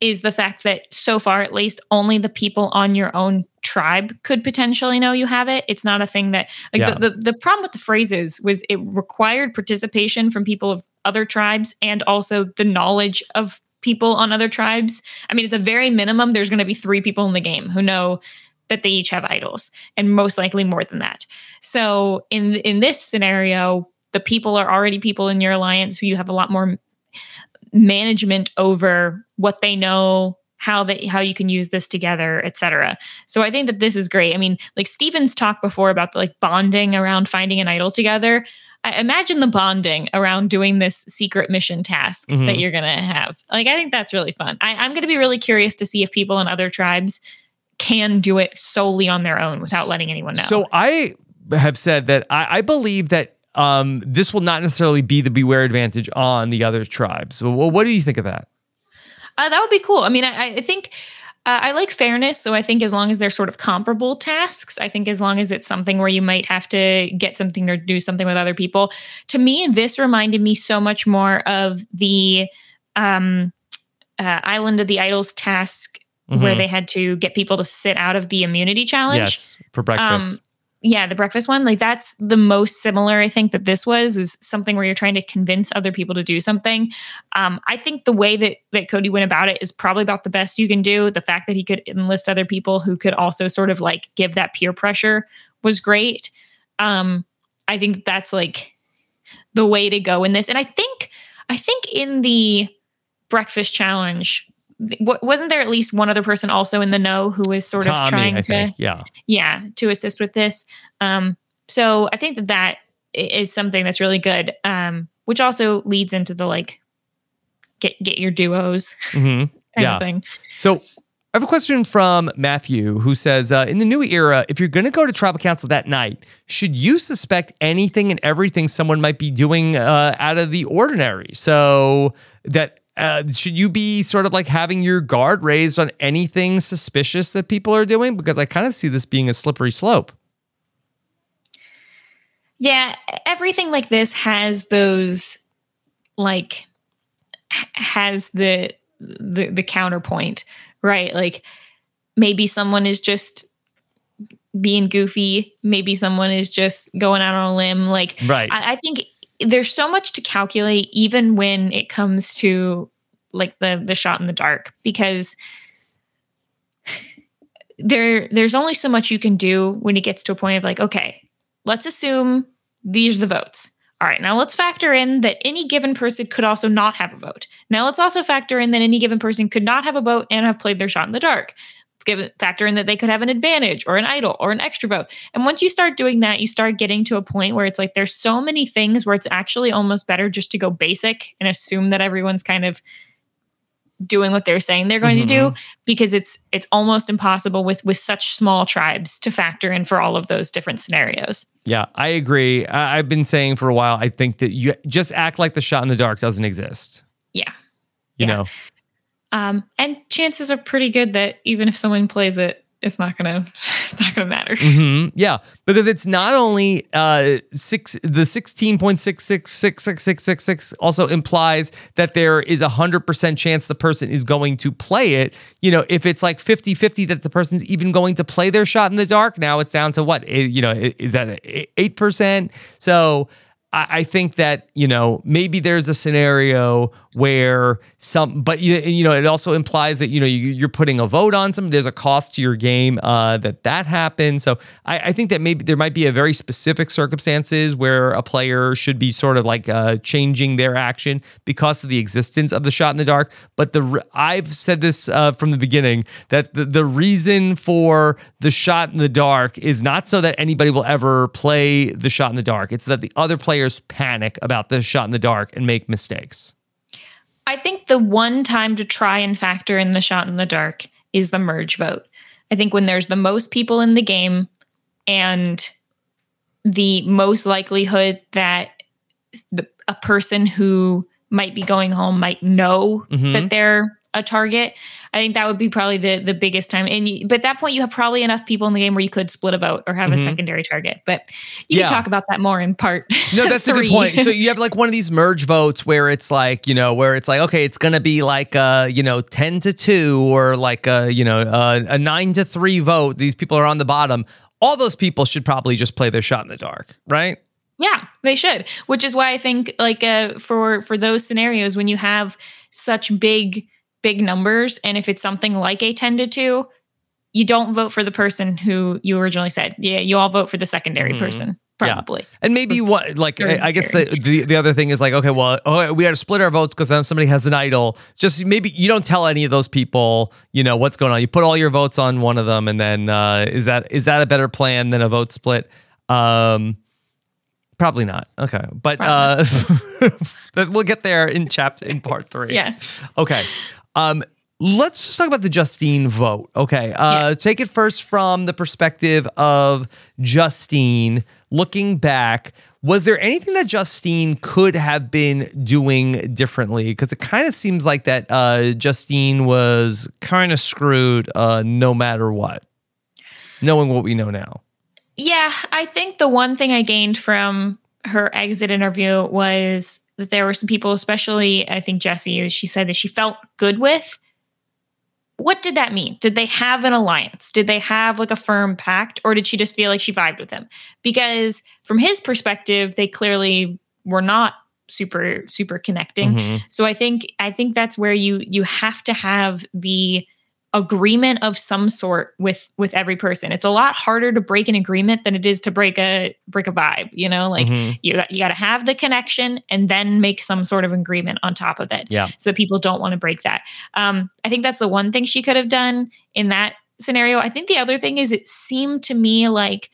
B: is the fact that so far, at least, only the people on your own tribe could potentially know you have it. It's not a thing that like
A: Yeah.
B: the, the the problem with the phrases was it required participation from people of other tribes and also the knowledge of people on other tribes. I mean, at the very minimum, there's going to be three people in the game who know that they each have idols, and most likely more than that. So in in this scenario, the people are already people in your alliance who you have a lot more management over what they know how they how you can use this together etc so i think that this is great. I mean like stephen's talked before about the like bonding around finding an idol together. I imagine the bonding around doing this secret mission task
A: Mhm.
B: that you're gonna have. Like i think that's really fun. I, i'm gonna be really curious to see if people in other tribes can do it solely on their own without letting anyone know.
A: So I have said that I, I believe that um, this will not necessarily be the beware advantage on the other tribes. So, well, what do you think of that?
B: Uh, that would be cool. I mean, I, I think uh, I like fairness. So I think as long as they're sort of comparable tasks, I think as long as it's something where you might have to get something or do something with other people. To me, this reminded me so much more of the um, uh, Island of the Idols task where
A: Mhm.
B: they had to get people to sit out of the immunity challenge.
A: Yes, for breakfast.
B: Um, yeah, the breakfast one. Like that's the most similar I think that this was is something where you're trying to convince other people to do something. Um, I think the way that that Cody went about it is probably about the best you can do. The fact that he could enlist other people who could also sort of like give that peer pressure was great. Um, I think that's like the way to go in this. And I think I think in the breakfast challenge w- wasn't there at least one other person also in the know who was sort
A: Tommy,
B: of trying
A: I
B: to
A: think. Yeah.
B: yeah to assist with this um so i think that that is something that's really good um which also leads into the like get get your duos (laughs)
A: hmm
B: kind
A: Yeah.
B: of thing
A: So I have a question from Matthew who says uh, In the new era, if you're going to go to tribal council that night, should you suspect anything and everything someone might be doing uh, out of the ordinary? So that. Uh, should you be sort of like having your guard raised on anything suspicious that people are doing? Because I kind of see this being a slippery slope.
B: yeah everything like this has those like has the the the counterpoint right like maybe someone is just being goofy maybe someone is just going out on a limb like
A: Right.
B: I, I think there's so much to calculate even when it comes to like the the shot in the dark because (laughs) there there's only so much you can do when it gets to a point of like okay let's assume these are the votes. All right now let's factor in that any given person could also not have a vote. Now let's also factor in that any given person could not have a vote and have played their shot in the dark give factor in that they could have an advantage or an idol or an extra vote and once you start doing that you start getting to a point where it's like there's so many things where it's actually almost better just to go basic and assume that everyone's kind of doing what they're saying they're going to do mm-hmm. because it's it's almost impossible with with such small tribes to factor in for all of those different scenarios
A: Yeah, I agree. I, I've been saying for a while, I think that you just act like the shot in the dark doesn't exist.
B: yeah
A: You
B: Yeah.
A: know,
B: um and chances are pretty good that even if someone plays it it's not gonna (laughs) it's not gonna matter
A: hmm Yeah, because it's not only uh six. The sixteen point six six six six six six six also implies that there is a hundred percent chance the person is going to play it. You know, if it's like 50-50 that the person's even going to play their shot in the dark, now it's down to what? Eh, You know, is that eight percent? So. I think that you know maybe there's a scenario where some, but you, you know it also implies that you know you, you're putting a vote on some. There's a cost to your game uh, that that happens. So I, I think that maybe there might be a very specific circumstances where a player should be sort of like uh, changing their action because of the existence of the shot in the dark. But the I've said this uh, from the beginning that the, the reason for the shot in the dark is not so that anybody will ever play the shot in the dark. It's that the other players panic about the shot in the dark and make mistakes.
B: I think the one time to try and factor in the shot in the dark is the merge vote. I think when there's the most people in the game and the most likelihood that the, a person who might be going home might know
A: Mhm.
B: that they're a target, I think that would be probably the the biggest time. And you, but at that point, you have probably enough people in the game where you could split a vote or have
A: Mhm.
B: a secondary target. But you
A: Yeah.
B: can talk about that more in part.
A: No, (laughs) that's a good point. So you have like (laughs) one of these merge votes where it's like, you know, where it's like, okay, it's going to be like, uh, you know, 10 to 2 or like, a, you know, uh, a 9 to 3 vote. These people are on the bottom. All those people should probably just play their shot in the dark, right?
B: Yeah, they should. Which is why I think like uh for for those scenarios when you have such big big numbers and if it's something like a 10 to 2, you don't vote for the person who you originally said. Yeah, you all vote for the secondary
A: Mhm.
B: person
A: Yeah.
B: probably.
A: And maybe what, like, I, I guess the, the the other thing is like, okay, well, oh, we got to split our votes because then somebody has an idol. Just maybe you don't tell any of those people, you know, what's going on. You put all your votes on one of them, and then uh, is that is that a better plan than a vote split? Um, probably not. Okay, but uh, (laughs) but we'll get there in chapter in part three.
B: Yeah.
A: Okay. Um, let's just talk about the Justine vote. Okay. Uh, Take it first from the perspective of Justine. Looking back, was there anything that Justine could have been doing differently? Because it kind of seems like that uh, Justine was kind of screwed uh, no matter what, knowing what we know now.
B: Yeah, I think the one thing I gained from her exit interview was that there were some people, especially I think Jesse, she said that she felt good with. What did that mean? Did they have an alliance? Did they have like a firm pact? Or did she just feel like she vibed with him? Because from his perspective, they clearly were not super, super connecting.
E: Mhm.
B: So I think I think that's where you you have to have the agreement of some sort with with every person. It's a lot harder to break an agreement than it is to break a break a vibe, you know? Like
E: Mhm.
B: you got- you got to have the connection and then make some sort of agreement on top of it.
E: Yeah.
B: So people don't want to break that. Um I think that's the one thing she could have done in that scenario. I think the other thing is it seemed to me like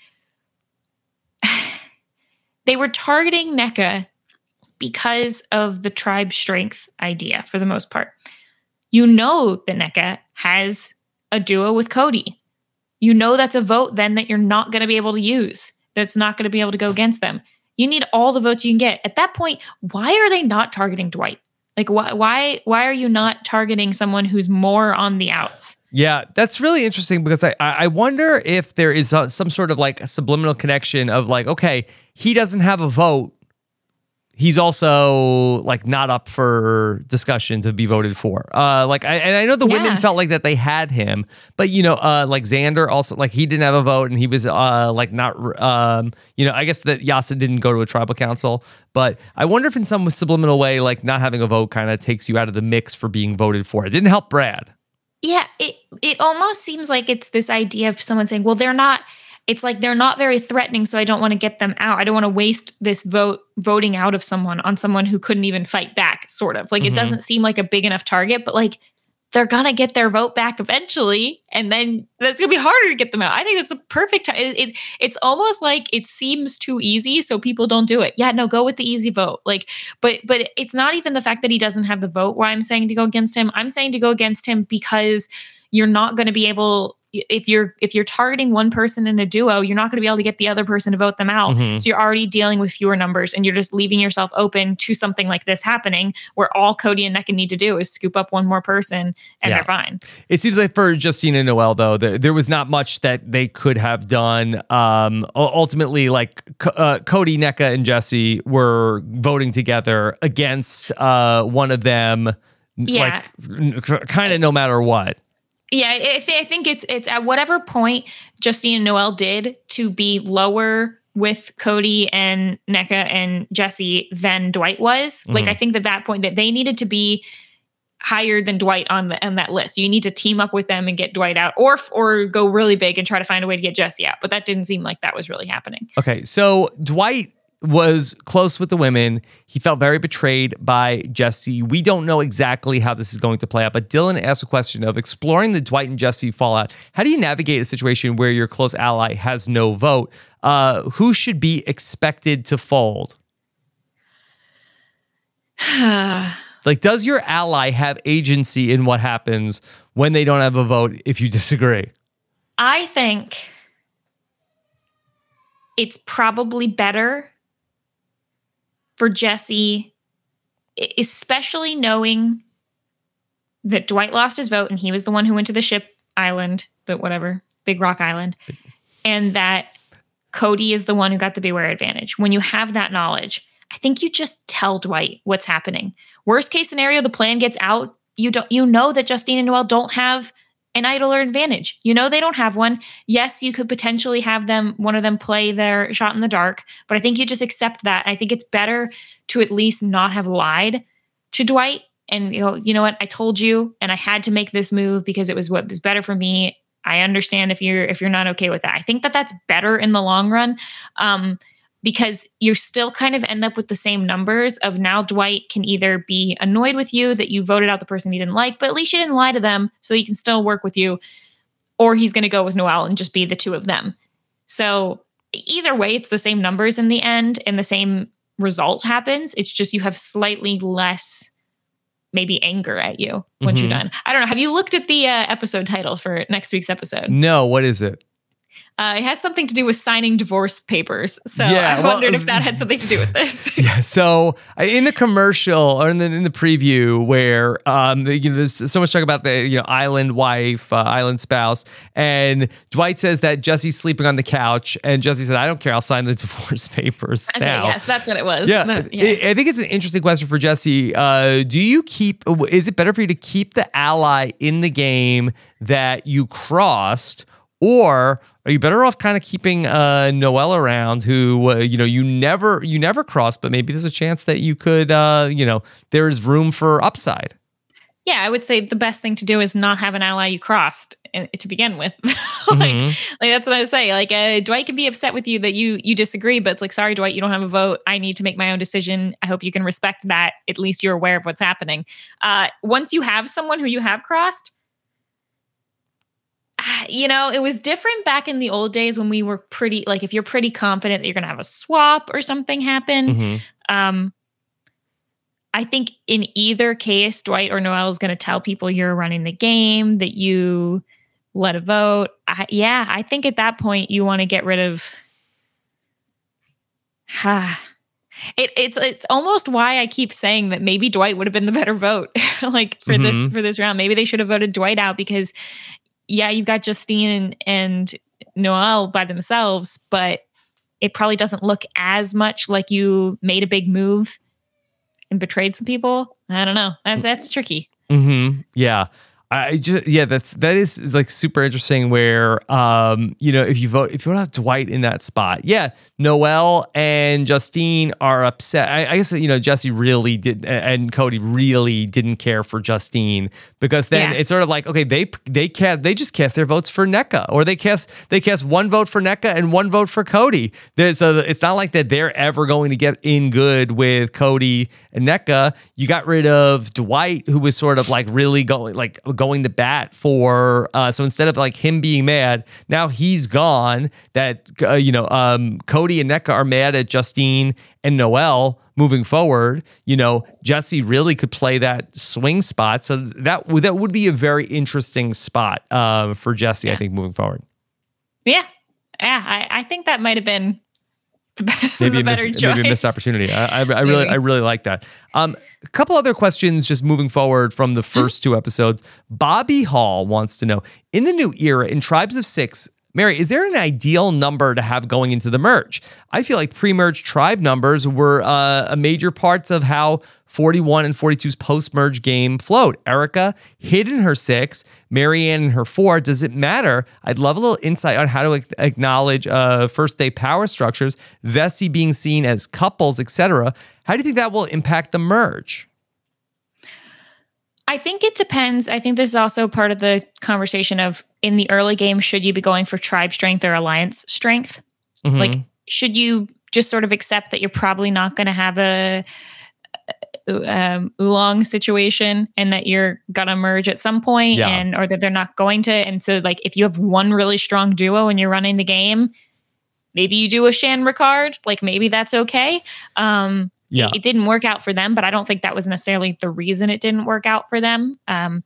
B: (sighs) they were targeting Nneka because of the tribe strength idea for the most part. You know that Nneka has a duo with Cody. You know that's a vote then that you're not going to be able to use. That's not going to be able to go against them. You need all the votes you can get. At that point, why are they not targeting Dwight? Like why why why are you not targeting someone who's more on the outs?
A: Yeah, that's really interesting because I I wonder if there is a, some sort of like a subliminal connection of like, okay, he doesn't have a vote. He's also like not up for discussion to be voted for. Uh, like, I, and I know the women felt like that they had him, but you know, uh, like Xander also like he didn't have a vote and he was uh like not um you know I guess that Yase didn't go to a tribal council, but I wonder if in some subliminal way like not having a vote kind of takes you out of the mix for being voted for. It didn't help Brad.
B: Yeah, it it almost seems like it's this idea of someone saying, "Well, they're not." It's like they're not very threatening, so I don't want to get them out. I don't want to waste this vote voting out of someone on someone who couldn't even fight back. Sort of like
E: Mhm.
B: it doesn't seem like a big enough target, but like they're gonna get their vote back eventually, and then that's gonna be harder to get them out. I think that's a perfect time. It, it, it's almost like it seems too easy, so people don't do it. Yeah, no, go with the easy vote. Like, but but it's not even the fact that he doesn't have the vote. Why I'm saying to go against him. I'm saying to go against him because you're not going to be able if you're if you're targeting one person in a duo you're not going to be able to get the other person to vote them out
E: Mhm.
B: so you're already dealing with fewer numbers and you're just leaving yourself open to something like this happening where all cody and Nneka need to do is scoop up one more person and
A: Yeah.
B: they're fine
A: It seems like for Justina and Noelle, though, there, there was not much that they could have done. Um, ultimately, like uh, Cody, Nneka, and Jesse were voting together against uh, one of them,
B: Yeah.
A: like kind of no matter what.
B: Yeah, I, thi- I think it's it's at whatever point Justine and Noelle did to be lower with Cody and Nneka and Jesse than Dwight was. Like
E: Mhm.
B: I think that that point that they needed to be higher than Dwight on the on that list. You need to team up with them and get Dwight out, or or go really big and try to find a way to get Jesse out. But that didn't seem like that was really happening.
A: Okay, so Dwight was close with the women. He felt very betrayed by Jesse. We don't know exactly how this is going to play out, but Dylan asked a question of exploring the Dwight and Jesse fallout. How do you navigate a situation where your close ally has no vote? Uh, who should be expected to fold? (sighs) Like, does your ally have agency in what happens when they don't have a vote if you disagree?
B: I think it's probably better for Jesse, especially knowing that Dwight lost his vote and he was the one who went to the ship island, the whatever, Big Rock Island, and that Cody is the one who got the beware advantage. When you have that knowledge, I think you just tell Dwight what's happening. Worst case scenario, the plan gets out. You don't you know that Justine and Noelle don't have an idol or advantage. You know they don't have one. Yes, you could potentially have them one of them play their shot in the dark, but I think you just accept that. I think it's better to at least not have lied to Dwight and you know, you know what? I told you and I had to make this move because it was what was better for me. I understand if you're if you're not okay with that. I think that that's better in the long run. Um, because you still kind of end up with the same numbers of now Dwight can either be annoyed with you that you voted out the person he didn't like, but at least you didn't lie to them so he can still work with you, or he's going to go with Noelle and just be the two of them. So either way, it's the same numbers in the end and the same result happens. It's just you have slightly less maybe anger at you once
A: Mhm.
B: you're done. I don't know. Have you looked at the uh, episode title for next week's episode?
A: No, what is it?
B: Uh, it has something to do with signing divorce papers. So
A: Yeah,
B: I
A: well,
B: wondered if that had something to do with this. (laughs)
A: Yeah, so uh, in the commercial or in the, in the preview where um the, you know there's so much talk about the you know island wife uh, island spouse and Dwight says that Jesse's sleeping on the couch and Jesse said I don't care I'll sign the (laughs) divorce papers
B: okay,
A: now.
B: yes, that's what it was.
A: Yeah,
B: The-
A: I- I think it's an interesting question for Jesse. Uh, do you keep? Is it better for you to keep the ally in the game that you crossed, or are you better off kind of keeping uh, Noelle around, who uh, you know you never you never crossed, but maybe there's a chance that you could, uh, you know, there is room for upside.
B: yeah, I would say the best thing to do is not have an ally you crossed uh, to begin with. (laughs) like,
A: Mhm.
B: like that's what I would say. Like uh, Dwight can be upset with you that you you disagree, but it's like, sorry, Dwight, you don't have a vote. I need to make my own decision. I hope you can respect that. At least you're aware of what's happening. Uh, once you have someone who you have crossed, (sighs) you know, it was different back in the old days when we were pretty like if you're pretty confident that you're gonna have a swap or something happen.
A: Mhm.
B: Um, I think in either case, Dwight or Noelle is going to tell people you're running the game, that you let a vote. I, yeah, I think at that point you want to get rid of. (sighs) it, it's it's almost why I keep saying that maybe Dwight would have been the better vote, (laughs) like for this
A: Mhm.
B: for this round. Maybe they should have voted Dwight out because, yeah, you've got Justine and, and Noelle by themselves, but it probably doesn't look as much like you made a big move and betrayed some people. I don't know. That's that's tricky.
A: Mm-hmm. Yeah. I just yeah, that's that is, is like super interesting. Where um, you know, if you vote if you vote out Dwight in that spot, yeah, Noelle and Justine are upset. I, I guess you know Jesse really did, and Cody really didn't care for Justine because then
B: Yeah.
A: it's sort of like okay, they they cast they just cast their votes for Nneka, or they cast they cast one vote for Nneka and one vote for Cody. There's so it's not like that they're ever going to get in good with Cody and Nneka. You got rid of Dwight, who was sort of like really going like going to bat for. Uh, so instead of like him being mad, now he's gone. That uh, you know, um, Cody and Nneka are mad at Justine and Noelle moving forward. You know, Jesse really could play that swing spot. So that would that would be a very interesting spot uh, for Jesse. I think moving forward.
B: Yeah, yeah. I, I think that might have been (laughs)
A: maybe a
B: better
A: miss,
B: choice.
A: maybe a missed opportunity. I, I, I really, I really like that. Um, a couple other questions just moving forward from the
B: Mm-hmm.
A: 1st two episodes. Bobby Hall wants to know in the new era in Tribes of Six. Mary, is there an ideal number to have going into the merge? I feel like pre-merge tribe numbers were uh, a major parts of how 41 and 42's post-merge game flowed. Erika hid in her six, Maryanne in her four. Does it matter? I'd love a little insight on how to acknowledge uh, first day power structures, Vesi being seen as couples, etc. How do you think that will impact the merge?
B: I think it depends. I think this is also part of the conversation of in the early game, should you be going for tribe strength or alliance strength?
A: Mhm.
B: Like, should you just sort of accept that you're probably not going to have a um, Ulong situation and that you're gonna merge at some point
A: Yeah.
B: and or that they're not going to and so like if you have one really strong duo and you're running the game maybe you do a shan ricard like maybe that's okay um
A: Yeah.
B: it, it didn't work out for them but i don't think that was necessarily the reason it didn't work out for them um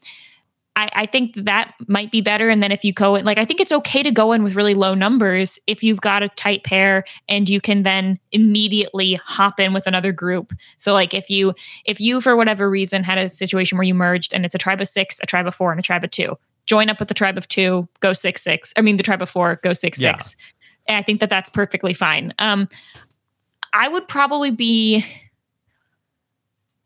B: I, I think that might be better. And then if you go in, like, I think it's okay to go in with really low numbers if you've got a tight pair and you can then immediately hop in with another group. So, like, if you, if you, for whatever reason, had a situation where you merged and it's a tribe of six, a tribe of four, and a tribe of two, join up with the tribe of two, go six, six. I mean, the tribe of four, go six,
A: Yeah.
B: six. And I think that that's perfectly fine. Um, I would probably be,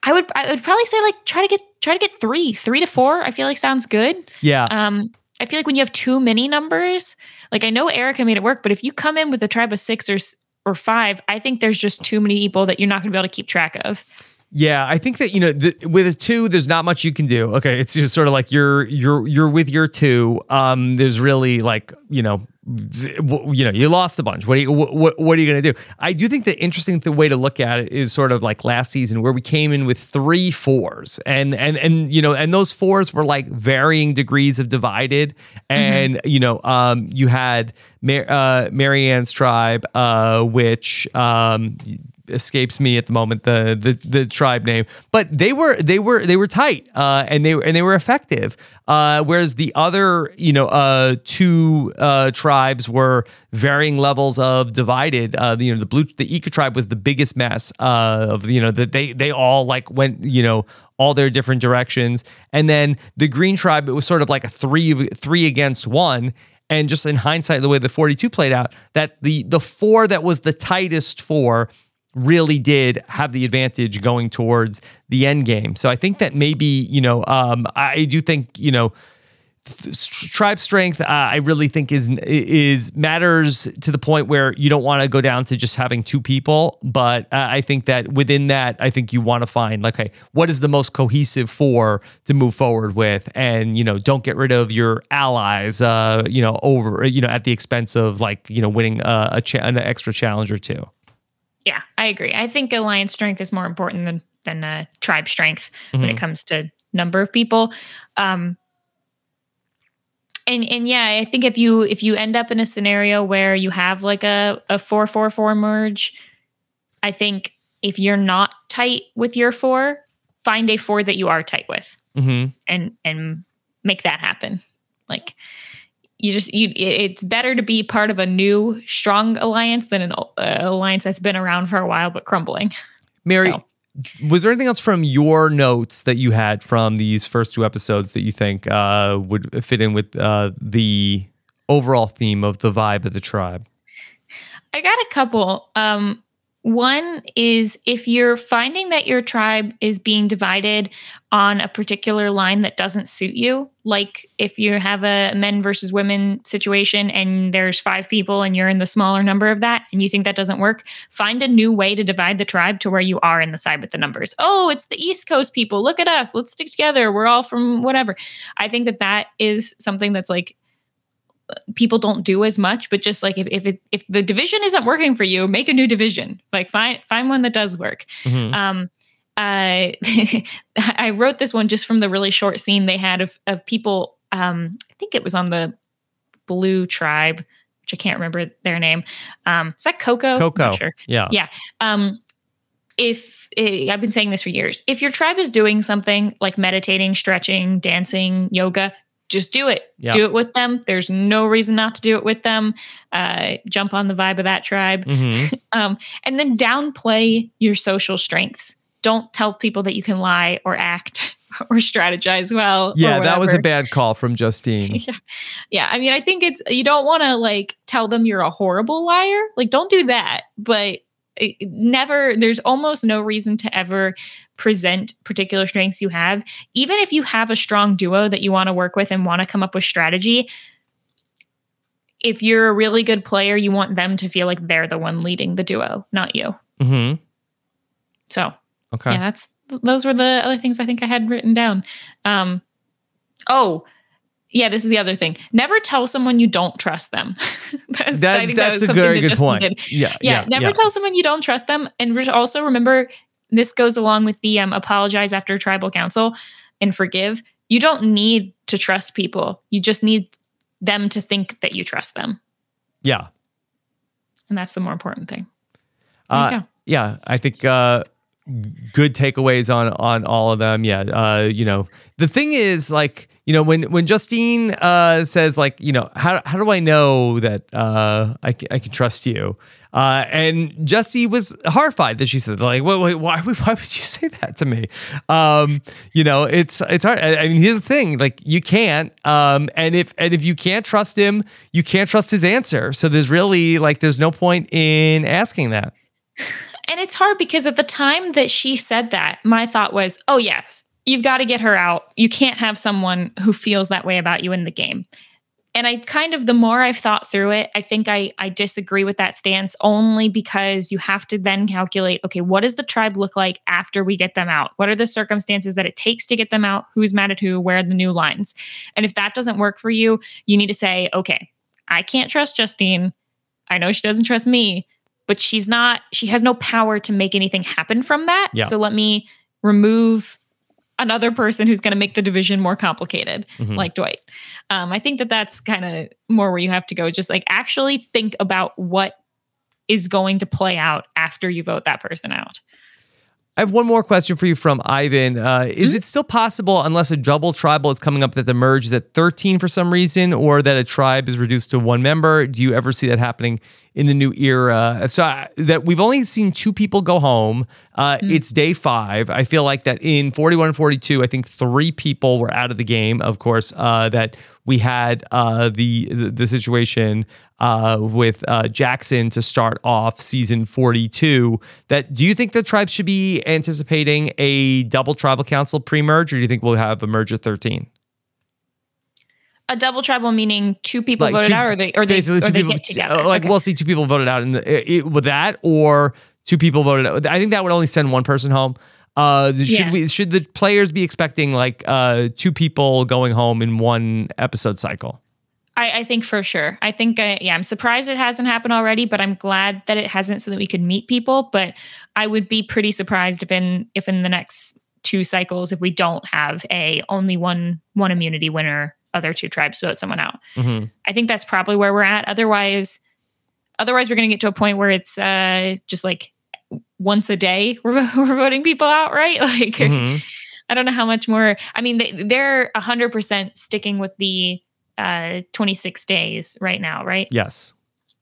B: I would, I would probably say like try to get, try to get three, three to four. I feel like sounds good.
A: Yeah.
B: Um, I feel like when you have too many numbers, like I know Erika made it work, but if you come in with a tribe of six or or five, I think there's just too many people that you're not going to be able to keep track of.
A: Yeah, I think that you know the, with a two, there's not much you can do. Okay, it's just sort of like you're you're you're with your two. Um, there's really like you know, you know, you lost a bunch. What are you what, what are you gonna do? I do think the interesting way to look at it is sort of like last season where we came in with three fours, and and and you know, and those fours were like varying degrees of divided, and you know, um, you had Mar- uh, Maryanne's tribe, uh, which um escapes me at the moment the the the tribe name. But they were they were they were tight uh and they were and they were effective. Uh whereas the other you know uh two uh tribes were varying levels of divided. Uh you know the blue the Ika tribe was the biggest mess uh of you know that they they all like went you know all their different directions. And then the green tribe it was sort of like a three three against one. And just in hindsight the way the 42 played out that the the four that was the tightest four really did have the advantage going towards the end game. So I think that maybe, you know, um, I do think, you know, tribe strength uh, I really think is is matters to the point where you don't want to go down to just having two people, but uh, I think that within that I think you want to find like okay, what is the most cohesive four to move forward with and you know, don't get rid of your allies uh, you know, over you know, at the expense of like, you know, winning uh, a cha- an extra challenge or two.
B: Yeah, I agree. I think alliance strength is more important than than uh, tribe strength when it
A: Mhm.
B: comes to number of people. Um, and and yeah, I think if you if you end up in a scenario where you have like a a four four four merge, I think if you're not tight with your four, find a four that you are tight with,
A: Mhm.
B: and and make that happen. Like you just you it's better to be part of a new strong alliance than an uh, alliance that's been around for a while but crumbling.
A: Mary, was there anything else from your notes that you had from these first two episodes that you think uh, would fit in with uh, the overall theme of the vibe of the tribe?
B: I got a couple. Um, one is if you're finding that your tribe is being divided on a particular line that doesn't suit you, like if you have a men versus women situation and there's five people and you're in the smaller number of that and you think that doesn't work, find a new way to divide the tribe to where you are in the side with the numbers. Oh, it's the East Coast people. Look at us. Let's stick together. We're all from whatever. I think that that is something that's like people don't do as much but just like if if it, if the division isn't working for you make a new division like find find one that does work
A: Mhm.
B: um uh (laughs) i wrote this one just from the really short scene they had of of people um i think it was on the blue tribe which i can't remember their name um is that coco
A: Coco.
B: sure.
A: Yeah.
B: yeah um if eh, I've been saying this for years, if your tribe is doing something like meditating, stretching, dancing, yoga, just do it.
A: Yeah.
B: Do it with them. There's no reason not to do it with them. Uh, jump on the vibe of that tribe.
A: Mhm. (laughs)
B: um, and then downplay your social strengths. Don't tell people that you can lie or act (laughs) or strategize well.
A: Yeah, that was a bad call from Justine. (laughs)
B: Yeah, I mean, I think it's you don't want to like tell them you're a horrible liar. Like, don't do that. But it, never. There's almost no reason to ever present particular strengths you have, even if you have a strong duo that you want to work with and want to come up with strategy. If you're a really good player, you want them to feel like they're the one leading the duo, not you.
A: mm-hmm.
B: So
A: Okay.
B: yeah, that's those were the other things I think I had written down. Um, oh, yeah, this is the other thing. Never tell someone you don't trust them. That's- (laughs)
A: That-
B: I think
A: that's
B: was
A: a very
B: that
A: good
B: Justin
A: point.
B: did.
A: Yeah,
B: yeah.
A: yeah,
B: never
A: yeah.
B: tell someone you don't trust them, and re- also remember this goes along with the um, apologize after tribal council and forgive. You don't need to trust people. You just need them to think that you trust them,
A: Yeah.
B: and that's the more important thing.
A: Uh, yeah, I think uh, good takeaways on on all of them. Yeah, uh, you know, the thing is, like, you know, when when Justine uh, says like, you know, how how do I know that uh, I I can trust you? Uh, and Jesse was horrified that she said like, wait, wait, why, why would you say that to me? Um, you know, it's it's hard. I, I mean, here's the thing: like, you can't. Um, and if and if you can't trust him, you can't trust his answer. So there's really like, there's no point in asking that.
B: And it's hard because at the time that she said that, my thought was, oh yes, you've got to get her out. You can't have someone who feels that way about you in the game and I kind of the more I've thought through it, I think I I disagree with that stance only because you have to then calculate, okay, what does the tribe look like after we get them out? What are the circumstances that it takes to get them out? Who's mad at who? Where are the new lines? And if that doesn't work for you, you need to say, okay, I can't trust Justine. I know she doesn't trust me, but she's not, she has no power to make anything happen from that. Yeah. So let me remove another person who's going to make the division more complicated, mm-hmm. like Dwight. Um, I think that that's kind of more where you have to go. Just like actually think about what is going to play out after you vote that person out.
A: I have one more question for you from Ivan. Uh, is mm-hmm. it still possible, unless a double tribal is coming up, that the merge is at 13 for some reason, or that a tribe is reduced to one member? Do you ever see that happening in the new era? So uh, that we've only seen two people go home. Uh, mm-hmm. It's day five. I feel like that in 41 and 42, I think three people were out of the game. Of course, uh, that we had uh, the, the, the situation uh, with uh, Jackson to start off season 42. That do you think the tribes should be anticipating a double tribal council pre-merge, or do you think we'll have a merge at 13?
B: A double tribal meaning two people like voted two, out, or they or they, or they
A: people,
B: get together.
A: Like okay. we'll see two people voted out in the, it, with that, or two people voted out. I think that would only send one person home. Uh, should yeah. we should the players be expecting like uh, two people going home in one episode cycle?
B: I, I think for sure. I think, uh, yeah, I'm surprised it hasn't happened already, but I'm glad that it hasn't, so that we could meet people. But I would be pretty surprised if in if in the next two cycles, if we don't have a only one one immunity winner, other two tribes vote someone out. Mm-hmm. I think that's probably where we're at. Otherwise, otherwise we're going to get to a point where it's uh, just like once a day we're, (laughs) we're voting people out, right? (laughs) Like. Mm-hmm. I don't know how much more. I mean, they, they're 100% sticking with the uh, 26 days right now, right?
A: Yes.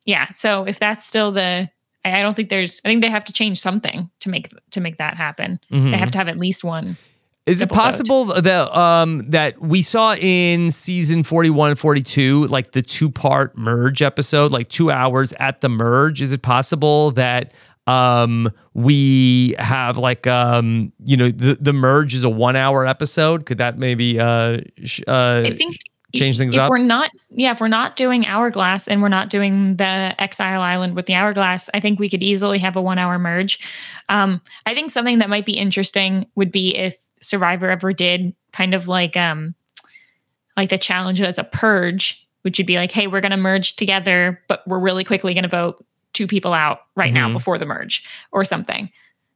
B: Yeah. So if that's still the, I don't think there's. I think they have to change something to make to make that happen. Mm-hmm. They have to have at least one.
A: Is it possible vote. that um that we saw in season 41 and 42 like the two-part merge episode like 2 hours at the merge is it possible that um we have like um you know the the merge is a 1 hour episode could that maybe uh, sh- uh
B: I think
A: change things
B: if
A: up?
B: we're not, yeah, if we're not doing Hourglass and we're not doing the Exile Island with the Hourglass, I think we could easily have a one hour merge. Um, I think something that might be interesting would be if Survivor ever did kind of like um like the challenge as a purge, which would be like, hey, we're gonna merge together, but we're really quickly gonna vote two people out right mm-hmm. now before the merge or something.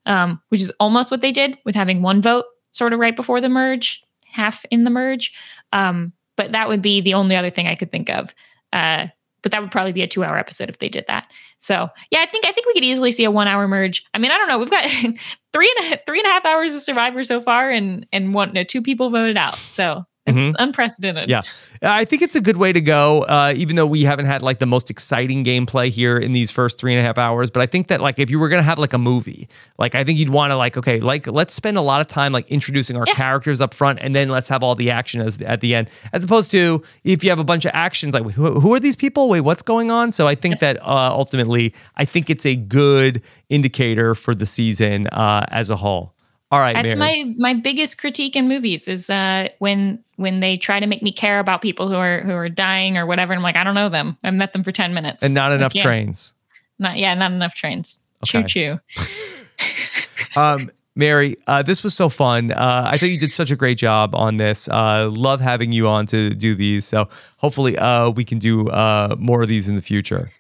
B: Um, which is almost what they did with having one vote sort of right before the merge, half in the merge. Um, but that would be the only other thing I could think of. Uh, but that would probably be a two hour episode if they did that. So yeah, I think I think we could easily see a one hour merge. I mean, I don't know. We've got (laughs) three and a, three and a half hours of Survivor so far, and and one no, two people voted out. So it's mm-hmm. unprecedented.
A: Yeah. I think it's a good way to go, uh, even though we haven't had like the most exciting gameplay here in these first three and a half hours. But I think that like if you were gonna have like a movie, like I think you'd want to like okay, like let's spend a lot of time like introducing our yeah. characters up front, and then let's have all the action as at the end, as opposed to if you have a bunch of actions like who, who are these people? Wait, what's going on? So I think that uh, ultimately, I think it's a good indicator for the season uh, as a whole. All right,
B: that's Mary. my my biggest critique in movies is uh, when when they try to make me care about people who are who are dying or whatever. I'm like, I don't know them. I've met them for ten minutes,
A: and not like, enough yeah. trains.
B: Not yeah, not enough trains. Okay. Choo choo. (laughs)
A: um, Mary, uh, this was so fun. Uh, I thought you did such a great job on this. Uh, love having you on to do these. So hopefully, uh, we can do uh, more of these in the future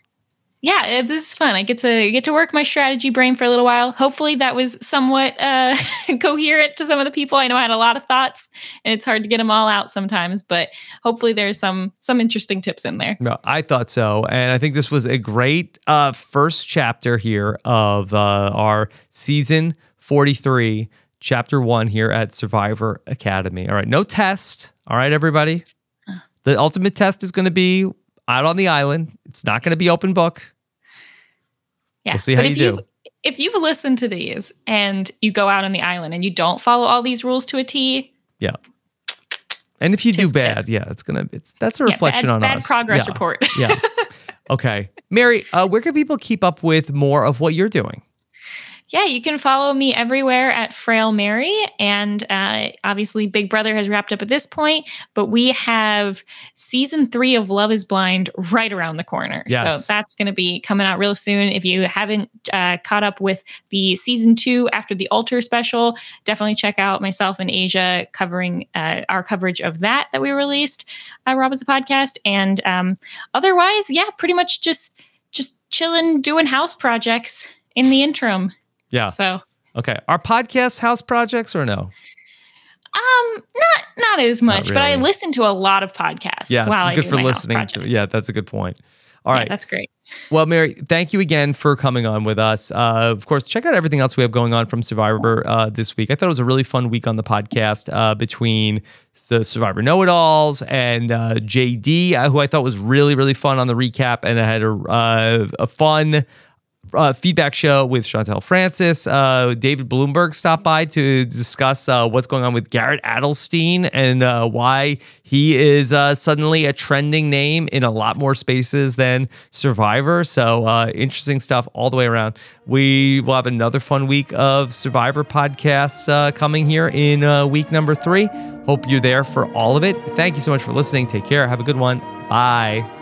B: yeah, this is fun. I get to get to work my strategy brain for a little while. Hopefully, that was somewhat uh, (laughs) coherent to some of the people. I know I had a lot of thoughts, and it's hard to get them all out sometimes. But hopefully, there's some some interesting tips in there.
A: No, I thought so, and I think this was a great uh, first chapter here of uh, our season 43, chapter one here at Survivor Academy. All right, no test. All right, everybody. The ultimate test is going to be out on the island. It's not going to be open book.
B: Yeah.
A: We'll see how
B: but
A: you
B: if
A: do.
B: you've- If you've listened to these and you go out on the island and you don't follow all these rules to a T,
A: Yeah. And if you do bad, yeah, it's gonna. It's that's a
B: Yeah,
A: reflection
B: bad-
A: on
B: bad
A: us.
B: progress
A: Yeah.
B: report.
A: yeah. (laughs) Okay, Mary, uh, where can people keep up with more of what you're doing?
B: Yeah, you can follow me everywhere at Frail Mary. And uh, obviously, Big Brother has wrapped up at this point, but we have season three of Love is Blind right around the corner.
A: Yes.
B: So that's going to be coming out real soon. If you haven't uh, caught up with the season two after the Altar special, definitely check out myself and Asia covering uh, our coverage of that that we released. Uh, Rob Has a Podcast. And um, otherwise, yeah, pretty much just just chilling, doing house projects in the interim.
A: Yeah.
B: So
A: Okay. Are podcasts house projects or no?
B: Um, not not as much, but I listen to a lot of podcasts.
A: Yeah,
B: while
A: it's good for listening. To, yeah, that's a good point. All right, Yeah,
B: that's great.
A: Well, Mary, thank you again for coming on with us. Uh, of course, check out everything else we have going on from Survivor uh, this week. I thought it was a really fun week on the podcast uh, between the Survivor Know It Alls and uh, JD, uh, who I thought was really, really fun on the recap. And I had a, uh, a fun uh, feedback show with Chantel Francis. Uh, David Bloomberg stopped by to discuss uh, what's going on with Garrett Adelstein and uh, why he is uh, suddenly a trending name in a lot more spaces than Survivor. So uh, interesting stuff all the way around. We will have another fun week of Survivor podcasts coming here in week number three. Hope you're there for all of it. Thank you so much for listening. Take care. Have a good one. Bye.